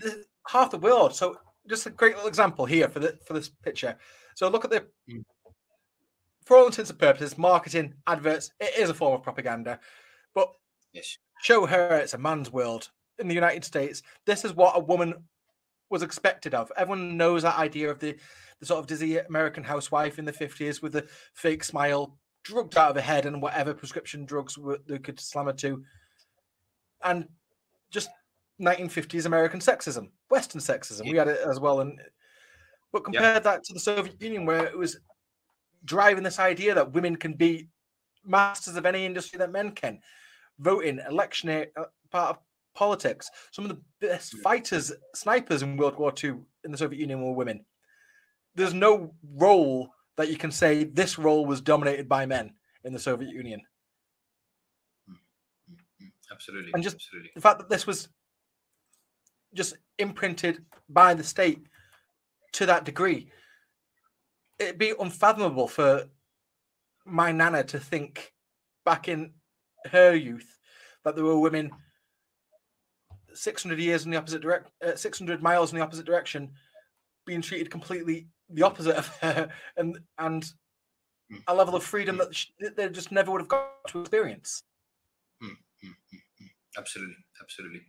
Mm. Half the world. So, just a great little example here for the for this picture. So, look at the hmm for all intents and purposes, marketing, adverts, it is a form of propaganda. But yes. show her it's a man's world. In the United States, this is what a woman was expected of. Everyone knows that idea of the, the sort of dizzy American housewife in the 50s with the fake smile, drugged out of her head, and whatever prescription drugs they could slam her to. And just 1950s American sexism, Western sexism. Yeah. We had it as well. And but compare yeah. that to the Soviet Union, where it was driving this idea that women can be masters of any industry that men can. Voting, election, uh, part of politics. Some of the best fighters, snipers in World War II in the Soviet Union were women. There's no role that you can say this role was dominated by men in the Soviet Union. Hmm. Hmm. Hmm. Absolutely. And just absolutely. the fact that this was just imprinted by the state to that degree it'd be unfathomable for my nana to think back in her youth that there were women 600 years in the opposite direct uh, 600 miles in the opposite direction being treated completely the opposite of her and and mm. a level of freedom that they just never would have got to experience. Mm, mm, absolutely absolutely.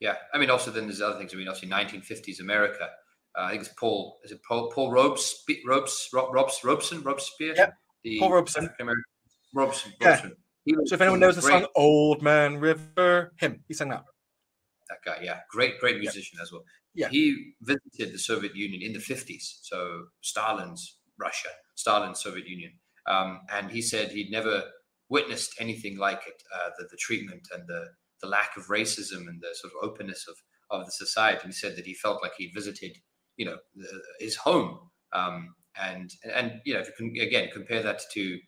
Yeah i mean also then there's other things. I mean obviously 1950s america I think it's Paul. Is it Paul? Paul Robes, Robes, Robes, Robeson, Robespierre. Yeah. Paul Robeson. Robeson. Yeah. so if anyone knows the great. song "Old Man River," him, he sang that. That guy, yeah, great, great musician as well. Yeah. He visited the Soviet Union in the fifties, so Stalin's Russia, Stalin's Soviet Union, um, and he said he'd never witnessed anything like it. Uh, the, the treatment and the the lack of racism and the sort of openness of of the society. He said that he felt like he visited you know his home. Um, and and you know if you can again compare that to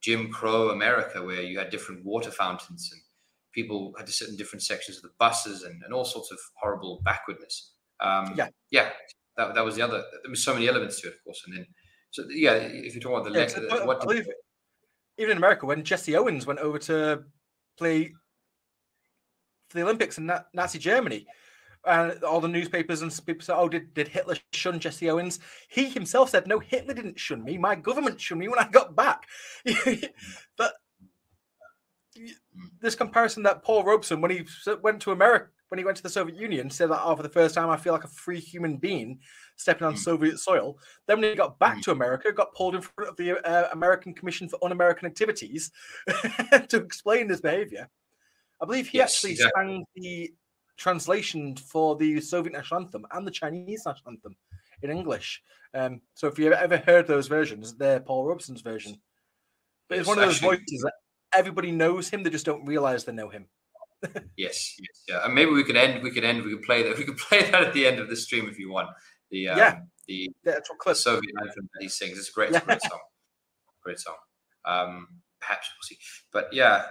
Jim Crow America where you had different water fountains and people had to sit in different sections of the buses and, and all sorts of horrible backwardness. Um, yeah. yeah that, that was the other there was so many elements to it of course. And then so yeah if you talk about the yeah, so, what did, even in America when Jesse Owens went over to play for the Olympics in Nazi Germany and all the newspapers and people said, "Oh, did, did Hitler shun Jesse Owens?" He himself said, "No, Hitler didn't shun me. My government shunned me when I got back." but this comparison that Paul Robeson, when he went to America, when he went to the Soviet Union, said that, "Oh, for the first time, I feel like a free human being stepping on mm. Soviet soil." Then, when he got back mm. to America, got pulled in front of the uh, American Commission for Un-American Activities to explain his behavior. I believe he yes, actually exactly. sang the translation for the Soviet national anthem and the Chinese national anthem in English. Um, so if you've ever heard those versions, they're Paul Robeson's version. But it's, one of those actually, voices that everybody knows him; they just don't realize they know him. yes, yes, yeah. And maybe we could end. We could end. We could play that. We could play that at the end of the stream if you want. The um, yeah, the, the, the Soviet anthem that he sings. It's a great, it's a great song. Great song. Um, perhaps we'll see. But yeah,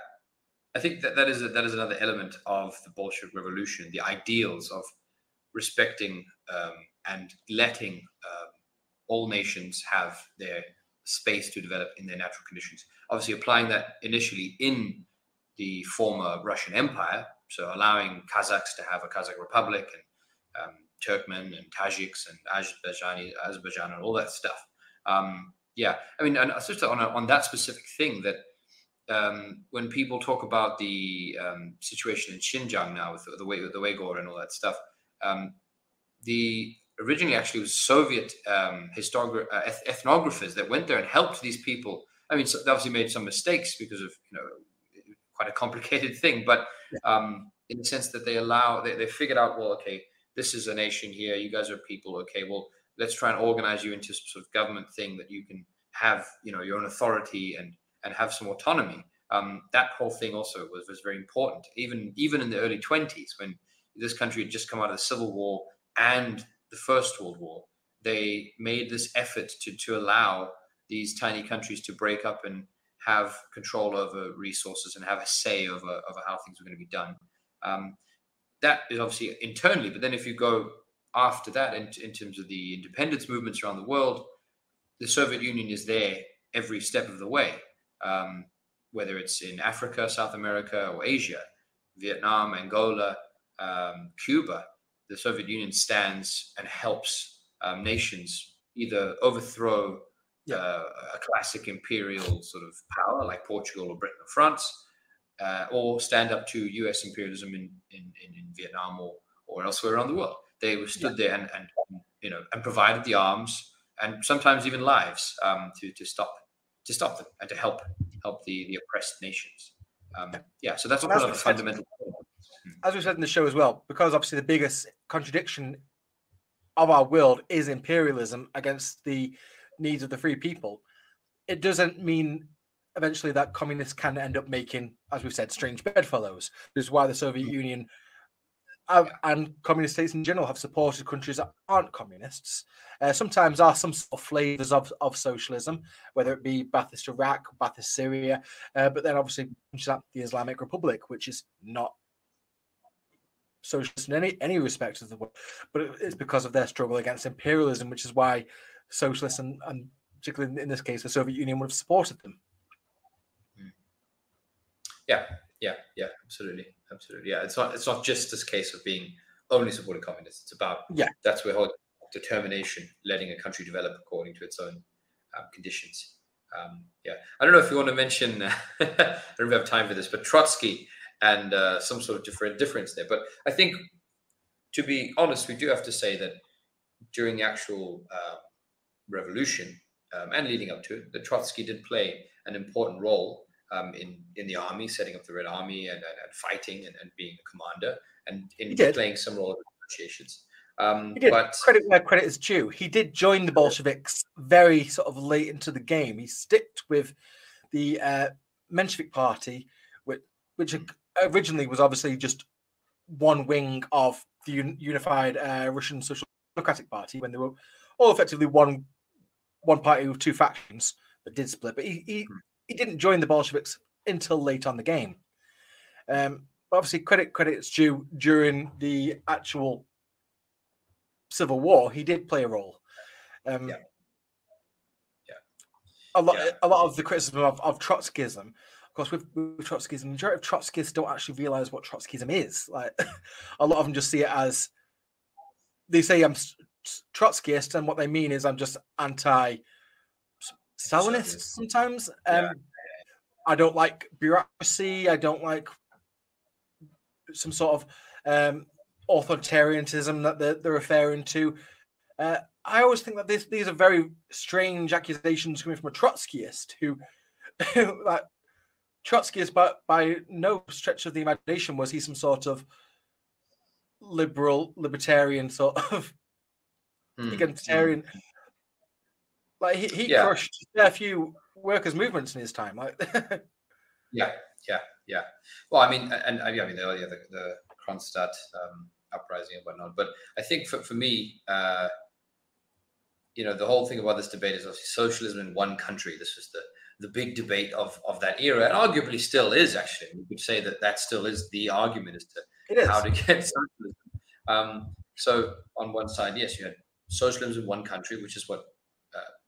I think that that is a, that is another element of the Bolshevik Revolution, the ideals of respecting um, and letting um, all nations have their space to develop in their natural conditions. Obviously, applying that initially in the former Russian Empire, so allowing Kazakhs to have a Kazakh Republic and um, Turkmen and Tajiks and Azerbaijani, Azerbaijan and all that stuff. Um, yeah, I mean, and just on, a, on that specific thing that um, when people talk about the um, situation in Xinjiang now with the, the, with the Uyghur and all that stuff, um, the originally actually was Soviet um, uh, ethnographers that went there and helped these people. I mean, so they obviously made some mistakes because of you know quite a complicated thing, but um, in the sense that they allow they, they figured out well, okay, this is a nation here, you guys are people, okay, well, let's try and organize you into some sort of government thing that you can have you know your own authority and and have some autonomy. Um, that whole thing also was was very important. Even even in the early 20s, when this country had just come out of the civil war and the First World War, they made this effort to to allow these tiny countries to break up and have control over resources and have a say over over how things were going to be done. Um, that is obviously internally, but then if you go after that in, in terms of the independence movements around the world, the Soviet Union is there every step of the way, um, whether it's in Africa, South America, or Asia, Vietnam, Angola, um, Cuba. The Soviet Union stands and helps um, nations either overthrow yeah. uh, a classic imperial sort of power like Portugal or Britain or France, uh, or stand up to U.S. imperialism in, in, in, in Vietnam or, or elsewhere around the world. They stood yeah. there and, and you know and provided the arms and sometimes even lives um, to to stop to stop them and to help help the the oppressed nations. Um, yeah, so that's one of the fundamental. As we said in the show as well, because obviously the biggest contradiction of our world is imperialism against the needs of the free people. It doesn't mean eventually that communists can end up making, as we've said, strange bedfellows. This is why the Soviet mm-hmm. Union uh, and communist states in general have supported countries that aren't communists. Uh, sometimes are some sort of flavors of, of socialism, whether it be Ba'athist Iraq, Ba'athist Syria, uh, but then obviously the Islamic Republic, which is not socialist in any any respect of the word, but it's because of their struggle against imperialism, which is why socialists and, and particularly in this case the Soviet Union would have supported them. Hmm. Yeah, yeah, yeah, absolutely, absolutely. Yeah, it's not it's not just this case of being only supporting communists. It's about yeah, that's where determination, letting a country develop according to its own um, conditions. Um, yeah, I don't know if you want to mention. I don't have time for this, but Trotsky and uh, some sort of different difference there. But I think, to be honest, we do have to say that during the actual uh, revolution um, and leading up to it, that Trotsky did play an important role um, in in the army, setting up the Red Army and, and, and fighting and, and, being a commander, and in playing some role in negotiations. Um, he did. But credit where credit is due. He did join the Bolsheviks very sort of late into the game. He sticked with the uh, Menshevik Party, which, which originally was obviously just one wing of the un- unified uh, Russian Social Democratic Party when they were all effectively one one party with two factions that did split. But he, he hmm he didn't join the Bolsheviks until late on the game. Um, obviously, credit credit's due during the actual civil war. He did play a role. Um, yeah. yeah. A lot, yeah. a lot of the criticism of, of Trotskyism, of course, with, with Trotskyism, the majority of Trotskyists don't actually realize what Trotskyism is. Like, a lot of them just see it as they say I'm Trotskyist, and what they mean is I'm just anti Stalinist sometimes. Um, yeah. I don't like bureaucracy. I don't like some sort of um, authoritarianism that they're, they're referring to. Uh, I always think that this, these are very strange accusations coming from a Trotskyist who, like, Trotskyist, but by no stretch of the imagination was he some sort of liberal, libertarian sort of mm. egalitarian. Mm. Like he, he yeah. crushed a few workers' movements in his time. Like yeah, yeah, yeah. Well, I mean, and, I mean, the, yeah, the, the Kronstadt um, uprising and whatnot. But I think for, for me, uh, you know, the whole thing about this debate is obviously socialism in one country. This was the the big debate of of that era, and arguably still is. Actually, you could say that that still is the argument as to how to get socialism. Um, so on one side, yes, you had socialism in one country, which is what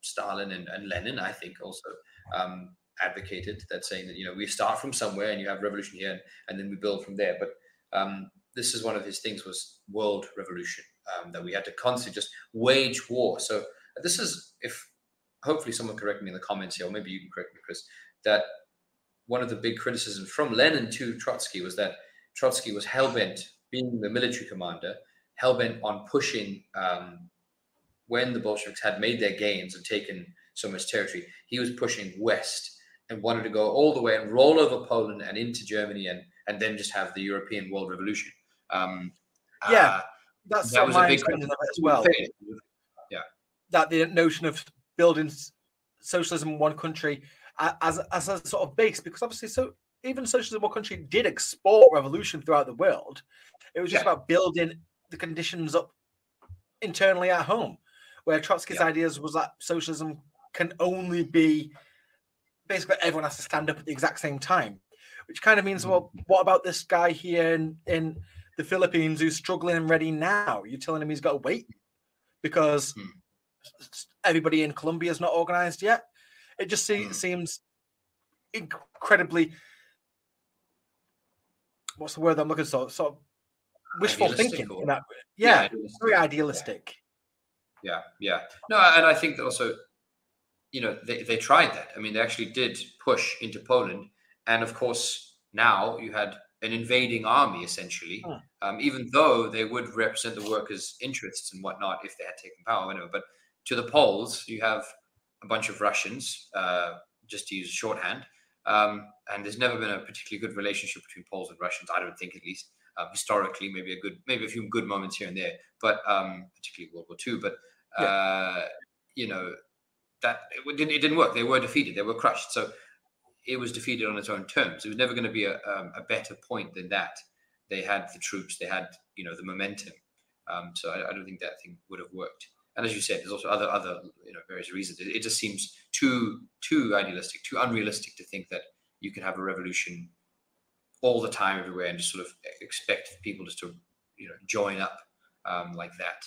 Stalin and, and Lenin, I think, also um, advocated that saying that you know we start from somewhere and you have revolution here and, and then we build from there. But um, this is one of his things was world revolution. um, that we had to constantly just wage war. So this is if hopefully someone correct me in the comments here, or maybe you can correct me, Chris, that one of the big criticisms from Lenin to Trotsky was that Trotsky was hell bent, being the military commander, hell bent on pushing um, when the Bolsheviks had made their gains and taken so much territory, he was pushing west and wanted to go all the way and roll over Poland and into Germany and and then just have the European world revolution. Um, yeah, uh, that's that was a big of it as well. Yeah, that the notion of building socialism in one country as as a sort of base, because obviously, so even socialism in one country did export revolution throughout the world. It was just yeah. about building the conditions up internally at home, where Trotsky's yeah. ideas was that socialism can only be basically everyone has to stand up at the exact same time, which kind of means, mm. well, what about this guy here in, in the Philippines who's struggling and ready now? You're telling him he's got to wait because mm. everybody in Colombia is not organized yet. It just see, mm. seems incredibly what's the word I'm looking for? Sort of wishful thinking. Or, that, yeah, yeah very idealistic. Yeah. yeah, No, and I think that also you know, they, they tried that. I mean, they actually did push into Poland. And of course, now you had an invading army, essentially, huh. um, even though they would represent the workers' interests and whatnot if they had taken power. Whatever. But to the Poles, you have a bunch of Russians, uh, just to use shorthand. Um, and there's never been a particularly good relationship between Poles and Russians, I don't think, at least. Um, historically, maybe a good, maybe a few good moments here and there, but um, particularly World War II. But uh, yeah. you know, that it didn't, it didn't work. They were defeated. They were crushed. So it was defeated on its own terms. It was never going to be a, um, a better point than that. They had the troops. They had you know the momentum. Um, so I, I, don't think that thing would have worked. And as you said, there's also other other you know various reasons. It, it just seems too too idealistic, too unrealistic to think that you can have a revolution all the time everywhere and just sort of expect people just to you know join up um, like that.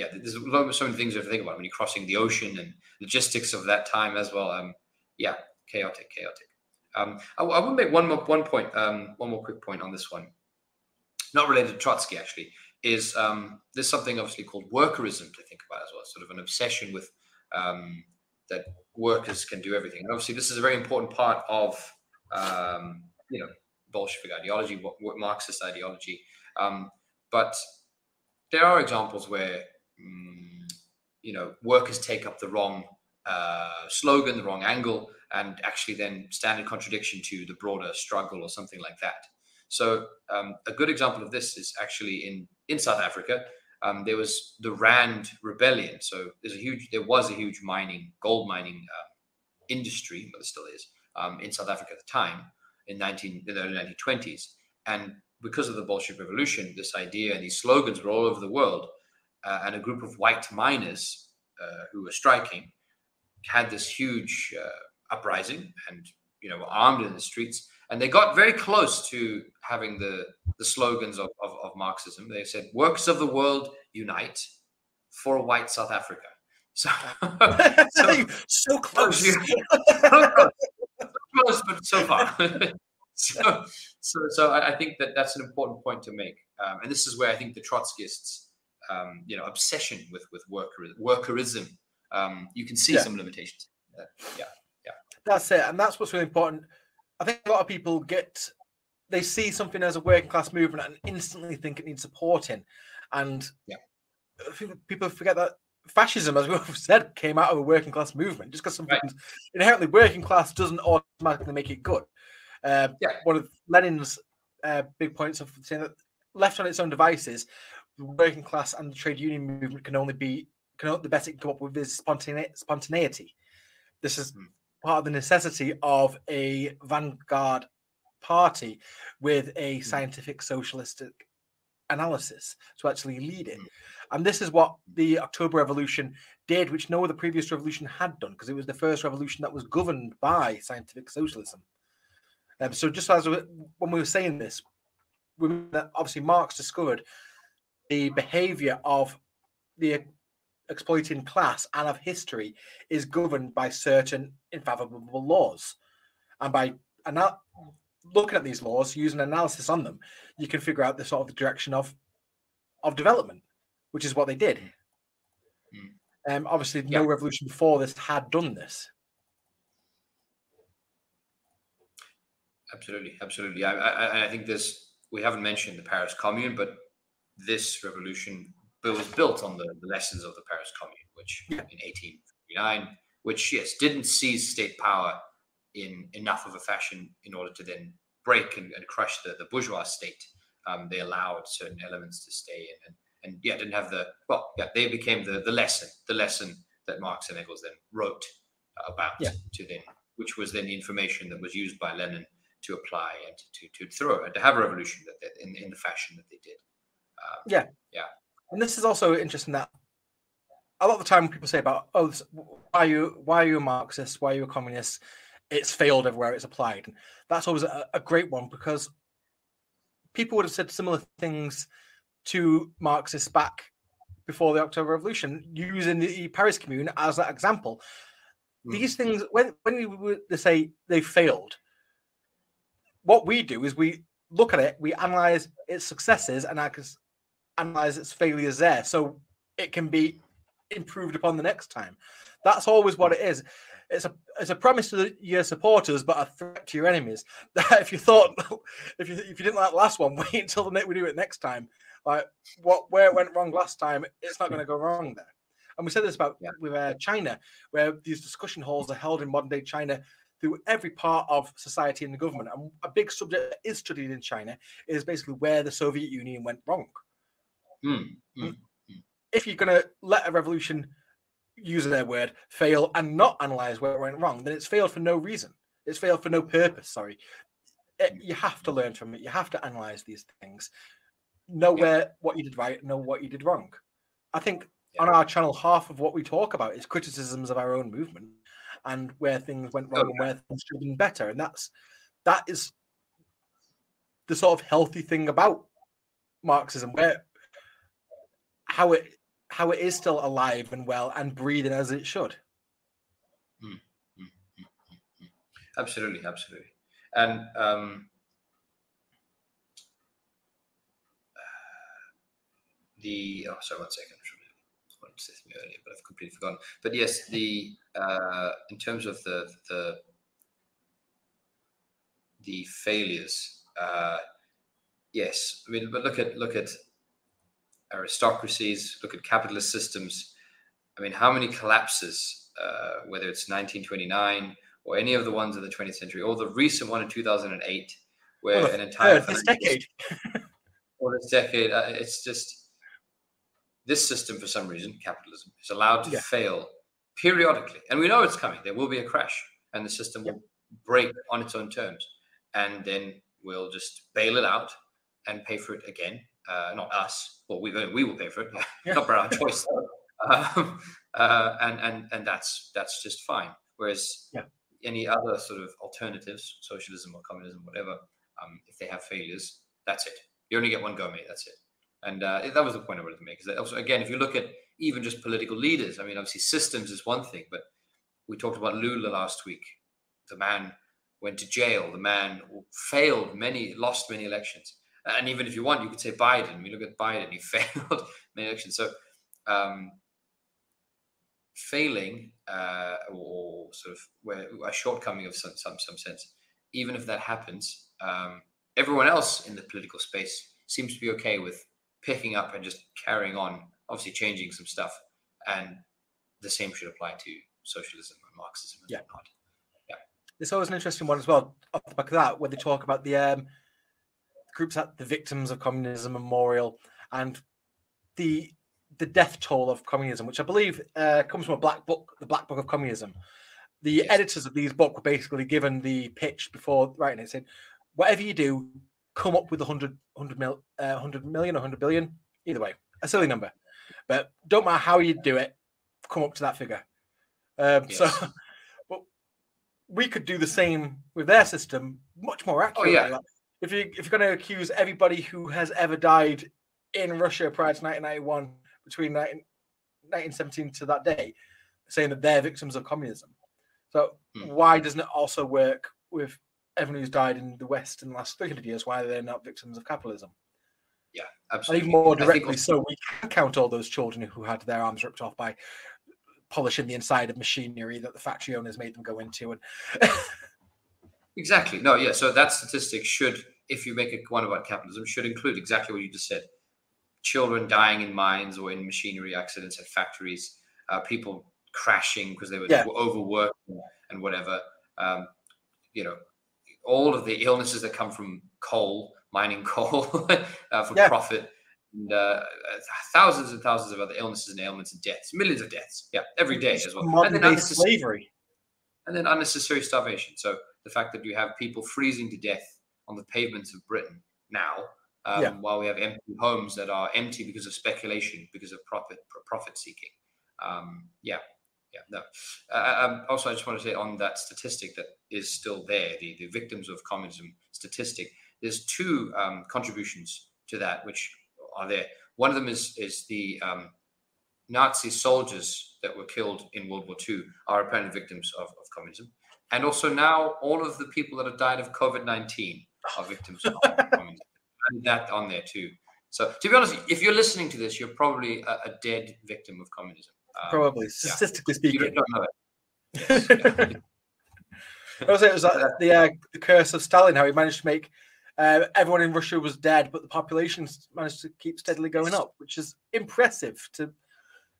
Yeah, there's so many things you have to think about when you're crossing the ocean and logistics of that time as well. Um, yeah, chaotic, chaotic. Um, I, I make one more one point, um, one more quick point on this one, not related to Trotsky actually. Is um, there's something obviously called workerism to think about as well, sort of an obsession with um, that workers can do everything. And obviously, this is a very important part of um, you know Bolshevik ideology, what, what Marxist ideology. Um, but there are examples where you know workers take up the wrong uh, slogan, the wrong angle, and actually then stand in contradiction to the broader struggle or something like that. So um, a good example of this is actually in in South Africa. Um, there was the Rand Rebellion. So there's a huge, there was a huge mining, gold mining uh, industry, but there still is, um, in South Africa at the time in 19 in the early 1920s. And because of the Bolshevik Revolution, this idea and these slogans were all over the world. Uh, and a group of white miners uh, who were striking had this huge uh, uprising and you know were armed in the streets. And they got very close to having the the slogans of, of, of marxism. They said workers of the world unite for white south africa. So so, so close. so close but so far. So, so, so I think that that's an important point to make, um, and this is where I think the Trotskyists, um, you know, obsession with with worker workerism, um, you can see yeah. some limitations. Uh, yeah, yeah, that's it, and that's what's really important. I think a lot of people get they see something as a working class movement and instantly think it needs supporting, and yeah, people forget that fascism, as we've said, came out of a working class movement. Just because something's right. inherently working class doesn't automatically make it good. Uh, yeah. One of Lenin's uh, big points of saying that left on its own devices, the working class and the trade union movement can only be can the best it can come up with is spontaneity. This is mm. part of the necessity of a vanguard party with a mm. scientific socialistic analysis to actually lead it. Mm. And this is what the October Revolution did, which no other previous revolution had done, because it was the first revolution that was governed by scientific socialism. Um, so just as we, when we were saying this, we, obviously Marx discovered the behavior of the exploiting class and of history is governed by certain unfathomable laws. And by looking at these laws, using analysis on them, you can figure out the sort of direction of of development. which is what they did. Mm. Um, obviously, Yeah. no revolution before this had done this. Absolutely, absolutely. I, I, I think this we haven't mentioned the Paris Commune, but this revolution was built on the, the lessons of the Paris Commune, which in 1859, which yes didn't seize state power in enough of a fashion in order to then break and, and crush the, the bourgeois state. Um, they allowed certain elements to stay in, and and yeah, didn't have the well, yeah, they became the the lesson, the lesson that Marx and Engels then wrote about Yeah. to then, which was then the information that was used by Lenin to apply and to to throw and to have a revolution that, that in in the fashion that they did. Uh, yeah. Yeah. And this is also interesting that a lot of the time people say about, oh, this, why are you why are you a Marxist? Why are you a communist? It's failed everywhere it's applied. And that's always a, a great one because people would have said similar things to Marxists back before the October Revolution, using the Paris Commune as an example. Mm. These things, when when you they say they failed, what we do is we look at it, we analyze its successes, and I can analyze its failures there, so it can be improved upon the next time. That's always what it is. It's a it's a promise to the, your supporters, but a threat to your enemies. That if you thought if you if you didn't like the last one, wait until the next we do it next time. Like what where it went wrong last time, it's not going to go wrong there. And we said this about Yeah. with uh, China, where these discussion halls are held in modern day China through every part of society and the government. And a big subject that is studied in China is basically where the Soviet Union went wrong. Mm, mm. If you're going to let a revolution, use their word, fail and not analyze where it went wrong, then it's failed for no reason. It's failed for no purpose. Sorry. It- you have to learn from it. You have to analyze these things, know Yeah. where what you did right, know what you did wrong. I think Yeah. on our channel, half of what we talk about is criticisms of our own movement and where things went wrong Oh, and where things should have been better. And that's that is the sort of healthy thing about Marxism, where how it how it is still alive and well and breathing as it should. Absolutely, absolutely. And um, the oh, sorry, one second. I wanted to say something earlier, but I've completely forgotten. But yes, the uh, in terms of the the the failures, uh, yes. I mean, but look at look at aristocracies, look at capitalist systems. I mean, how many collapses, uh, whether it's 1929 or any of the ones of the 20th century, or the recent one in 2008, where Well, an entire this decade. or this decade, uh, it's just this system for some reason, capitalism, is allowed to Yeah. fail periodically, and we know it's coming. There will be a crash, and the system will break on its own terms, and then we'll just bail it out and pay for it again. Uh, not us, well, we we will pay for it, Yeah. not by our choice. um, uh, and and and that's that's just fine. Whereas Yeah. any other sort of alternatives, socialism or communism, whatever, um, if they have failures, that's it. You only get one go, mate. That's it. And uh, that was the point I wanted to make. Is that also, again, if you look at even just political leaders, I mean, obviously systems is one thing, but we talked about Lula last week. The man went to jail. The man failed many, lost many elections. And even if you want, you could say Biden. We look at Biden; he failed many elections. So um, failing uh, or sort of where a shortcoming of some some some sense, even if that happens, um, everyone else in the political space seems to be okay with picking up and just carrying on, obviously changing some stuff, and the same should apply to socialism and Marxism and Yeah. whatnot. There's always an interesting one as well off the back of that, where they talk about the um, groups at the Victims of Communism Memorial and the the death toll of communism, which I believe uh, comes from a black book, the Black Book of Communism. The editors of these books were basically given the pitch before writing it, saying, whatever you do, come up with 100, 100, mil, uh, 100 million or 100 billion, either way, a silly number. But don't matter how you do it, come up to that figure. Um, So, Yes. but we could do the same with their system much more accurately. yeah. Like, if you if you're going to accuse everybody who has ever died in Russia prior to 1991, between 19, 1917 to that day, saying that they're victims of communism. So Hmm. why doesn't it also work with everyone who's died in the West in the last 300 years? Why are they're not victims of capitalism? Yeah, absolutely. And even more directly, so we can count all those children who had their arms ripped off by polishing the inside of machinery that the factory owners made them go into. And Exactly. No, yeah. So that statistic should, if you make a one about capitalism, should include exactly what you just said: children dying in mines or in machinery accidents at factories, uh, people crashing because they were Yeah. overworked and whatever. Um, you know, all of the illnesses that come from coal, mining coal uh, for Yeah. profit, and uh, thousands and thousands of other illnesses and ailments and deaths, millions of deaths. Yeah, every day as well. And modern then day slavery. and then unnecessary starvation. So the fact that you have people freezing to death on the pavements of Britain now, um, Yeah. while we have empty homes that are empty because of speculation, because of profit profit seeking. Um, yeah, yeah. No. Uh, um, also, I just want to say on that statistic that is still there, the, the victims of communism statistic. There's two um, contributions to that which are there. One of them is is the um, Nazi soldiers that were killed in World War II are apparent victims of, of communism. And also now all of the people that have died of COVID 19 are victims of communism. That on there too. So to be honest, if you're listening to this, you're probably a, a dead victim of communism. Um, Probably, statistically You speaking. don't, don't know it. Yes, yeah. I was saying it was like the uh, the curse of Stalin, how he managed to make uh, everyone in Russia was dead, but the population managed to keep steadily going up, which is impressive. To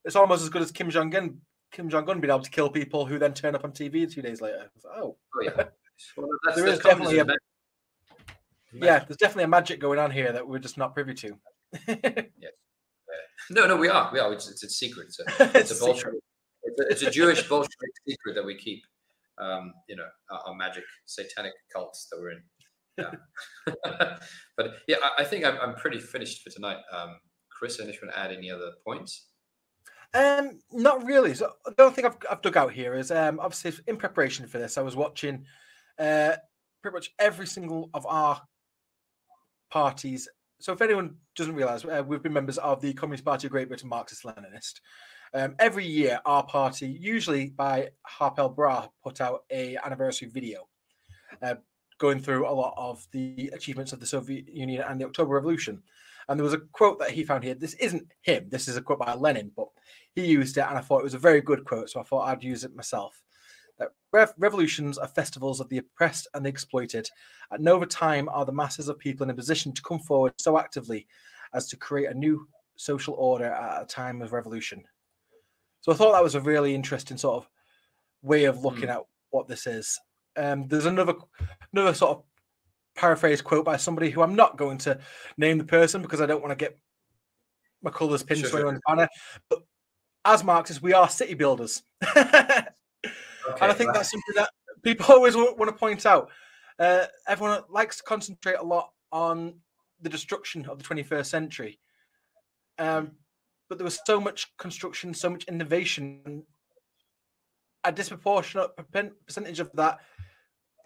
it's almost as good as Kim Jong Un. Kim Jong Un being able to kill people who then turn up on TV two days later. Like, oh, Oh, yeah. Well, There is definitely communism, man. yeah, there's definitely a magic going on here that we're just not privy to. Yeah. No, no, we are. We are. It's, it's a secret. It's a, it's a Bolshevik. It's a, it's a Jewish Bolshevik secret that we keep. Um, you know, our, our magic satanic cults that we're in. Yeah. but yeah, I, I think I'm, I'm pretty finished for tonight. Um, Chris, you want to add any other points? Um, not really. So the only thing I've, I've dug out here is um, obviously in preparation for this, I was watching uh, pretty much every single of our parties. So if anyone doesn't realize, uh, we've been members of the Communist Party of Great Britain, Marxist Leninist. Um, every year, our party, usually by Harpal Brar, put out a anniversary video, uh, going through a lot of the achievements of the Soviet Union and the October Revolution. And there was a quote that he found here. This isn't him. This is a quote by Lenin, but he used it, and I thought it was a very good quote. So I thought I'd use it myself. That rev- revolutions are festivals of the oppressed and the exploited. At no other time are the masses of people in a position to come forward so actively as to create a new social order at a time of revolution. So I thought that was a really interesting sort of way of looking at what this is. Um, there's another another sort of paraphrase quote by somebody who I'm not going to name the person because I don't want to get my colours pinned Sure, to sure. anyone's banner. But as Marxists, we are city builders. and I think that's something that people always want to point out. Uh, everyone likes to concentrate a lot on the destruction of the 21st century. Um, but there was so much construction, so much innovation. and A disproportionate percentage of that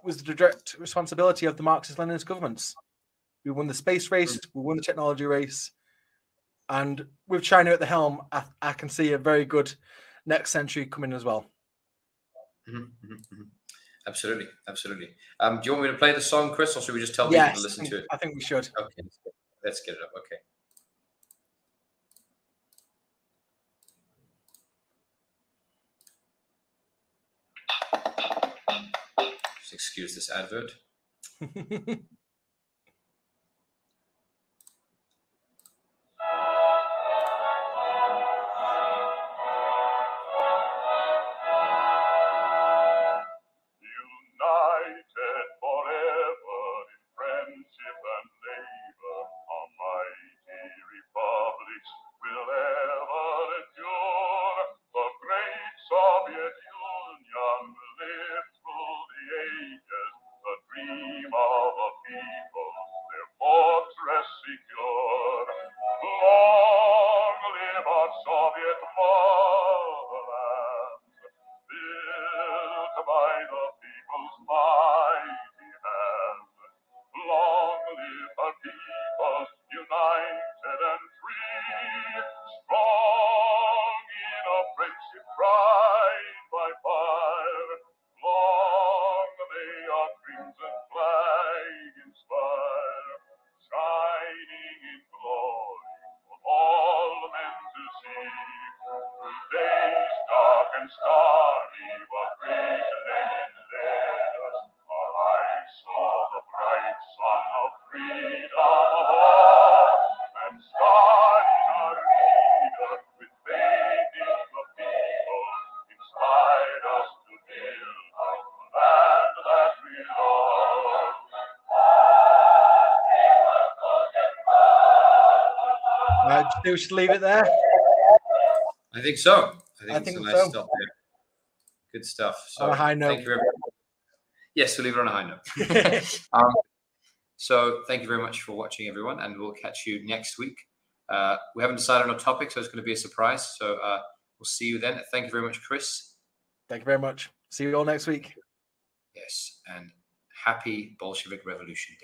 was the direct responsibility of the Marxist Leninist governments. We won the space race, we won the technology race, and with China at the helm, I, I can see a very good next century coming as well. Mhm, mhm, mhm. Absolutely, absolutely. Um, do you want me to play the song, Chris, or should we just tell Yes, people to listen I to it? I think we should. Okay, let's get it up. Okay. Excuse this advert. we should leave it there. I think so. I think I it's think a nice so. stop there. Good stuff. So On a high note. Thank you very much. Yes, we'll leave it on a high note. Um, so thank you very much for watching, everyone, and we'll catch you next week. Uh, we haven't decided on a topic, so it's going to be a surprise. So uh, we'll see you then. Thank you very much, Chris. Thank you very much. See you all next week. Yes, and happy Bolshevik Revolution Day.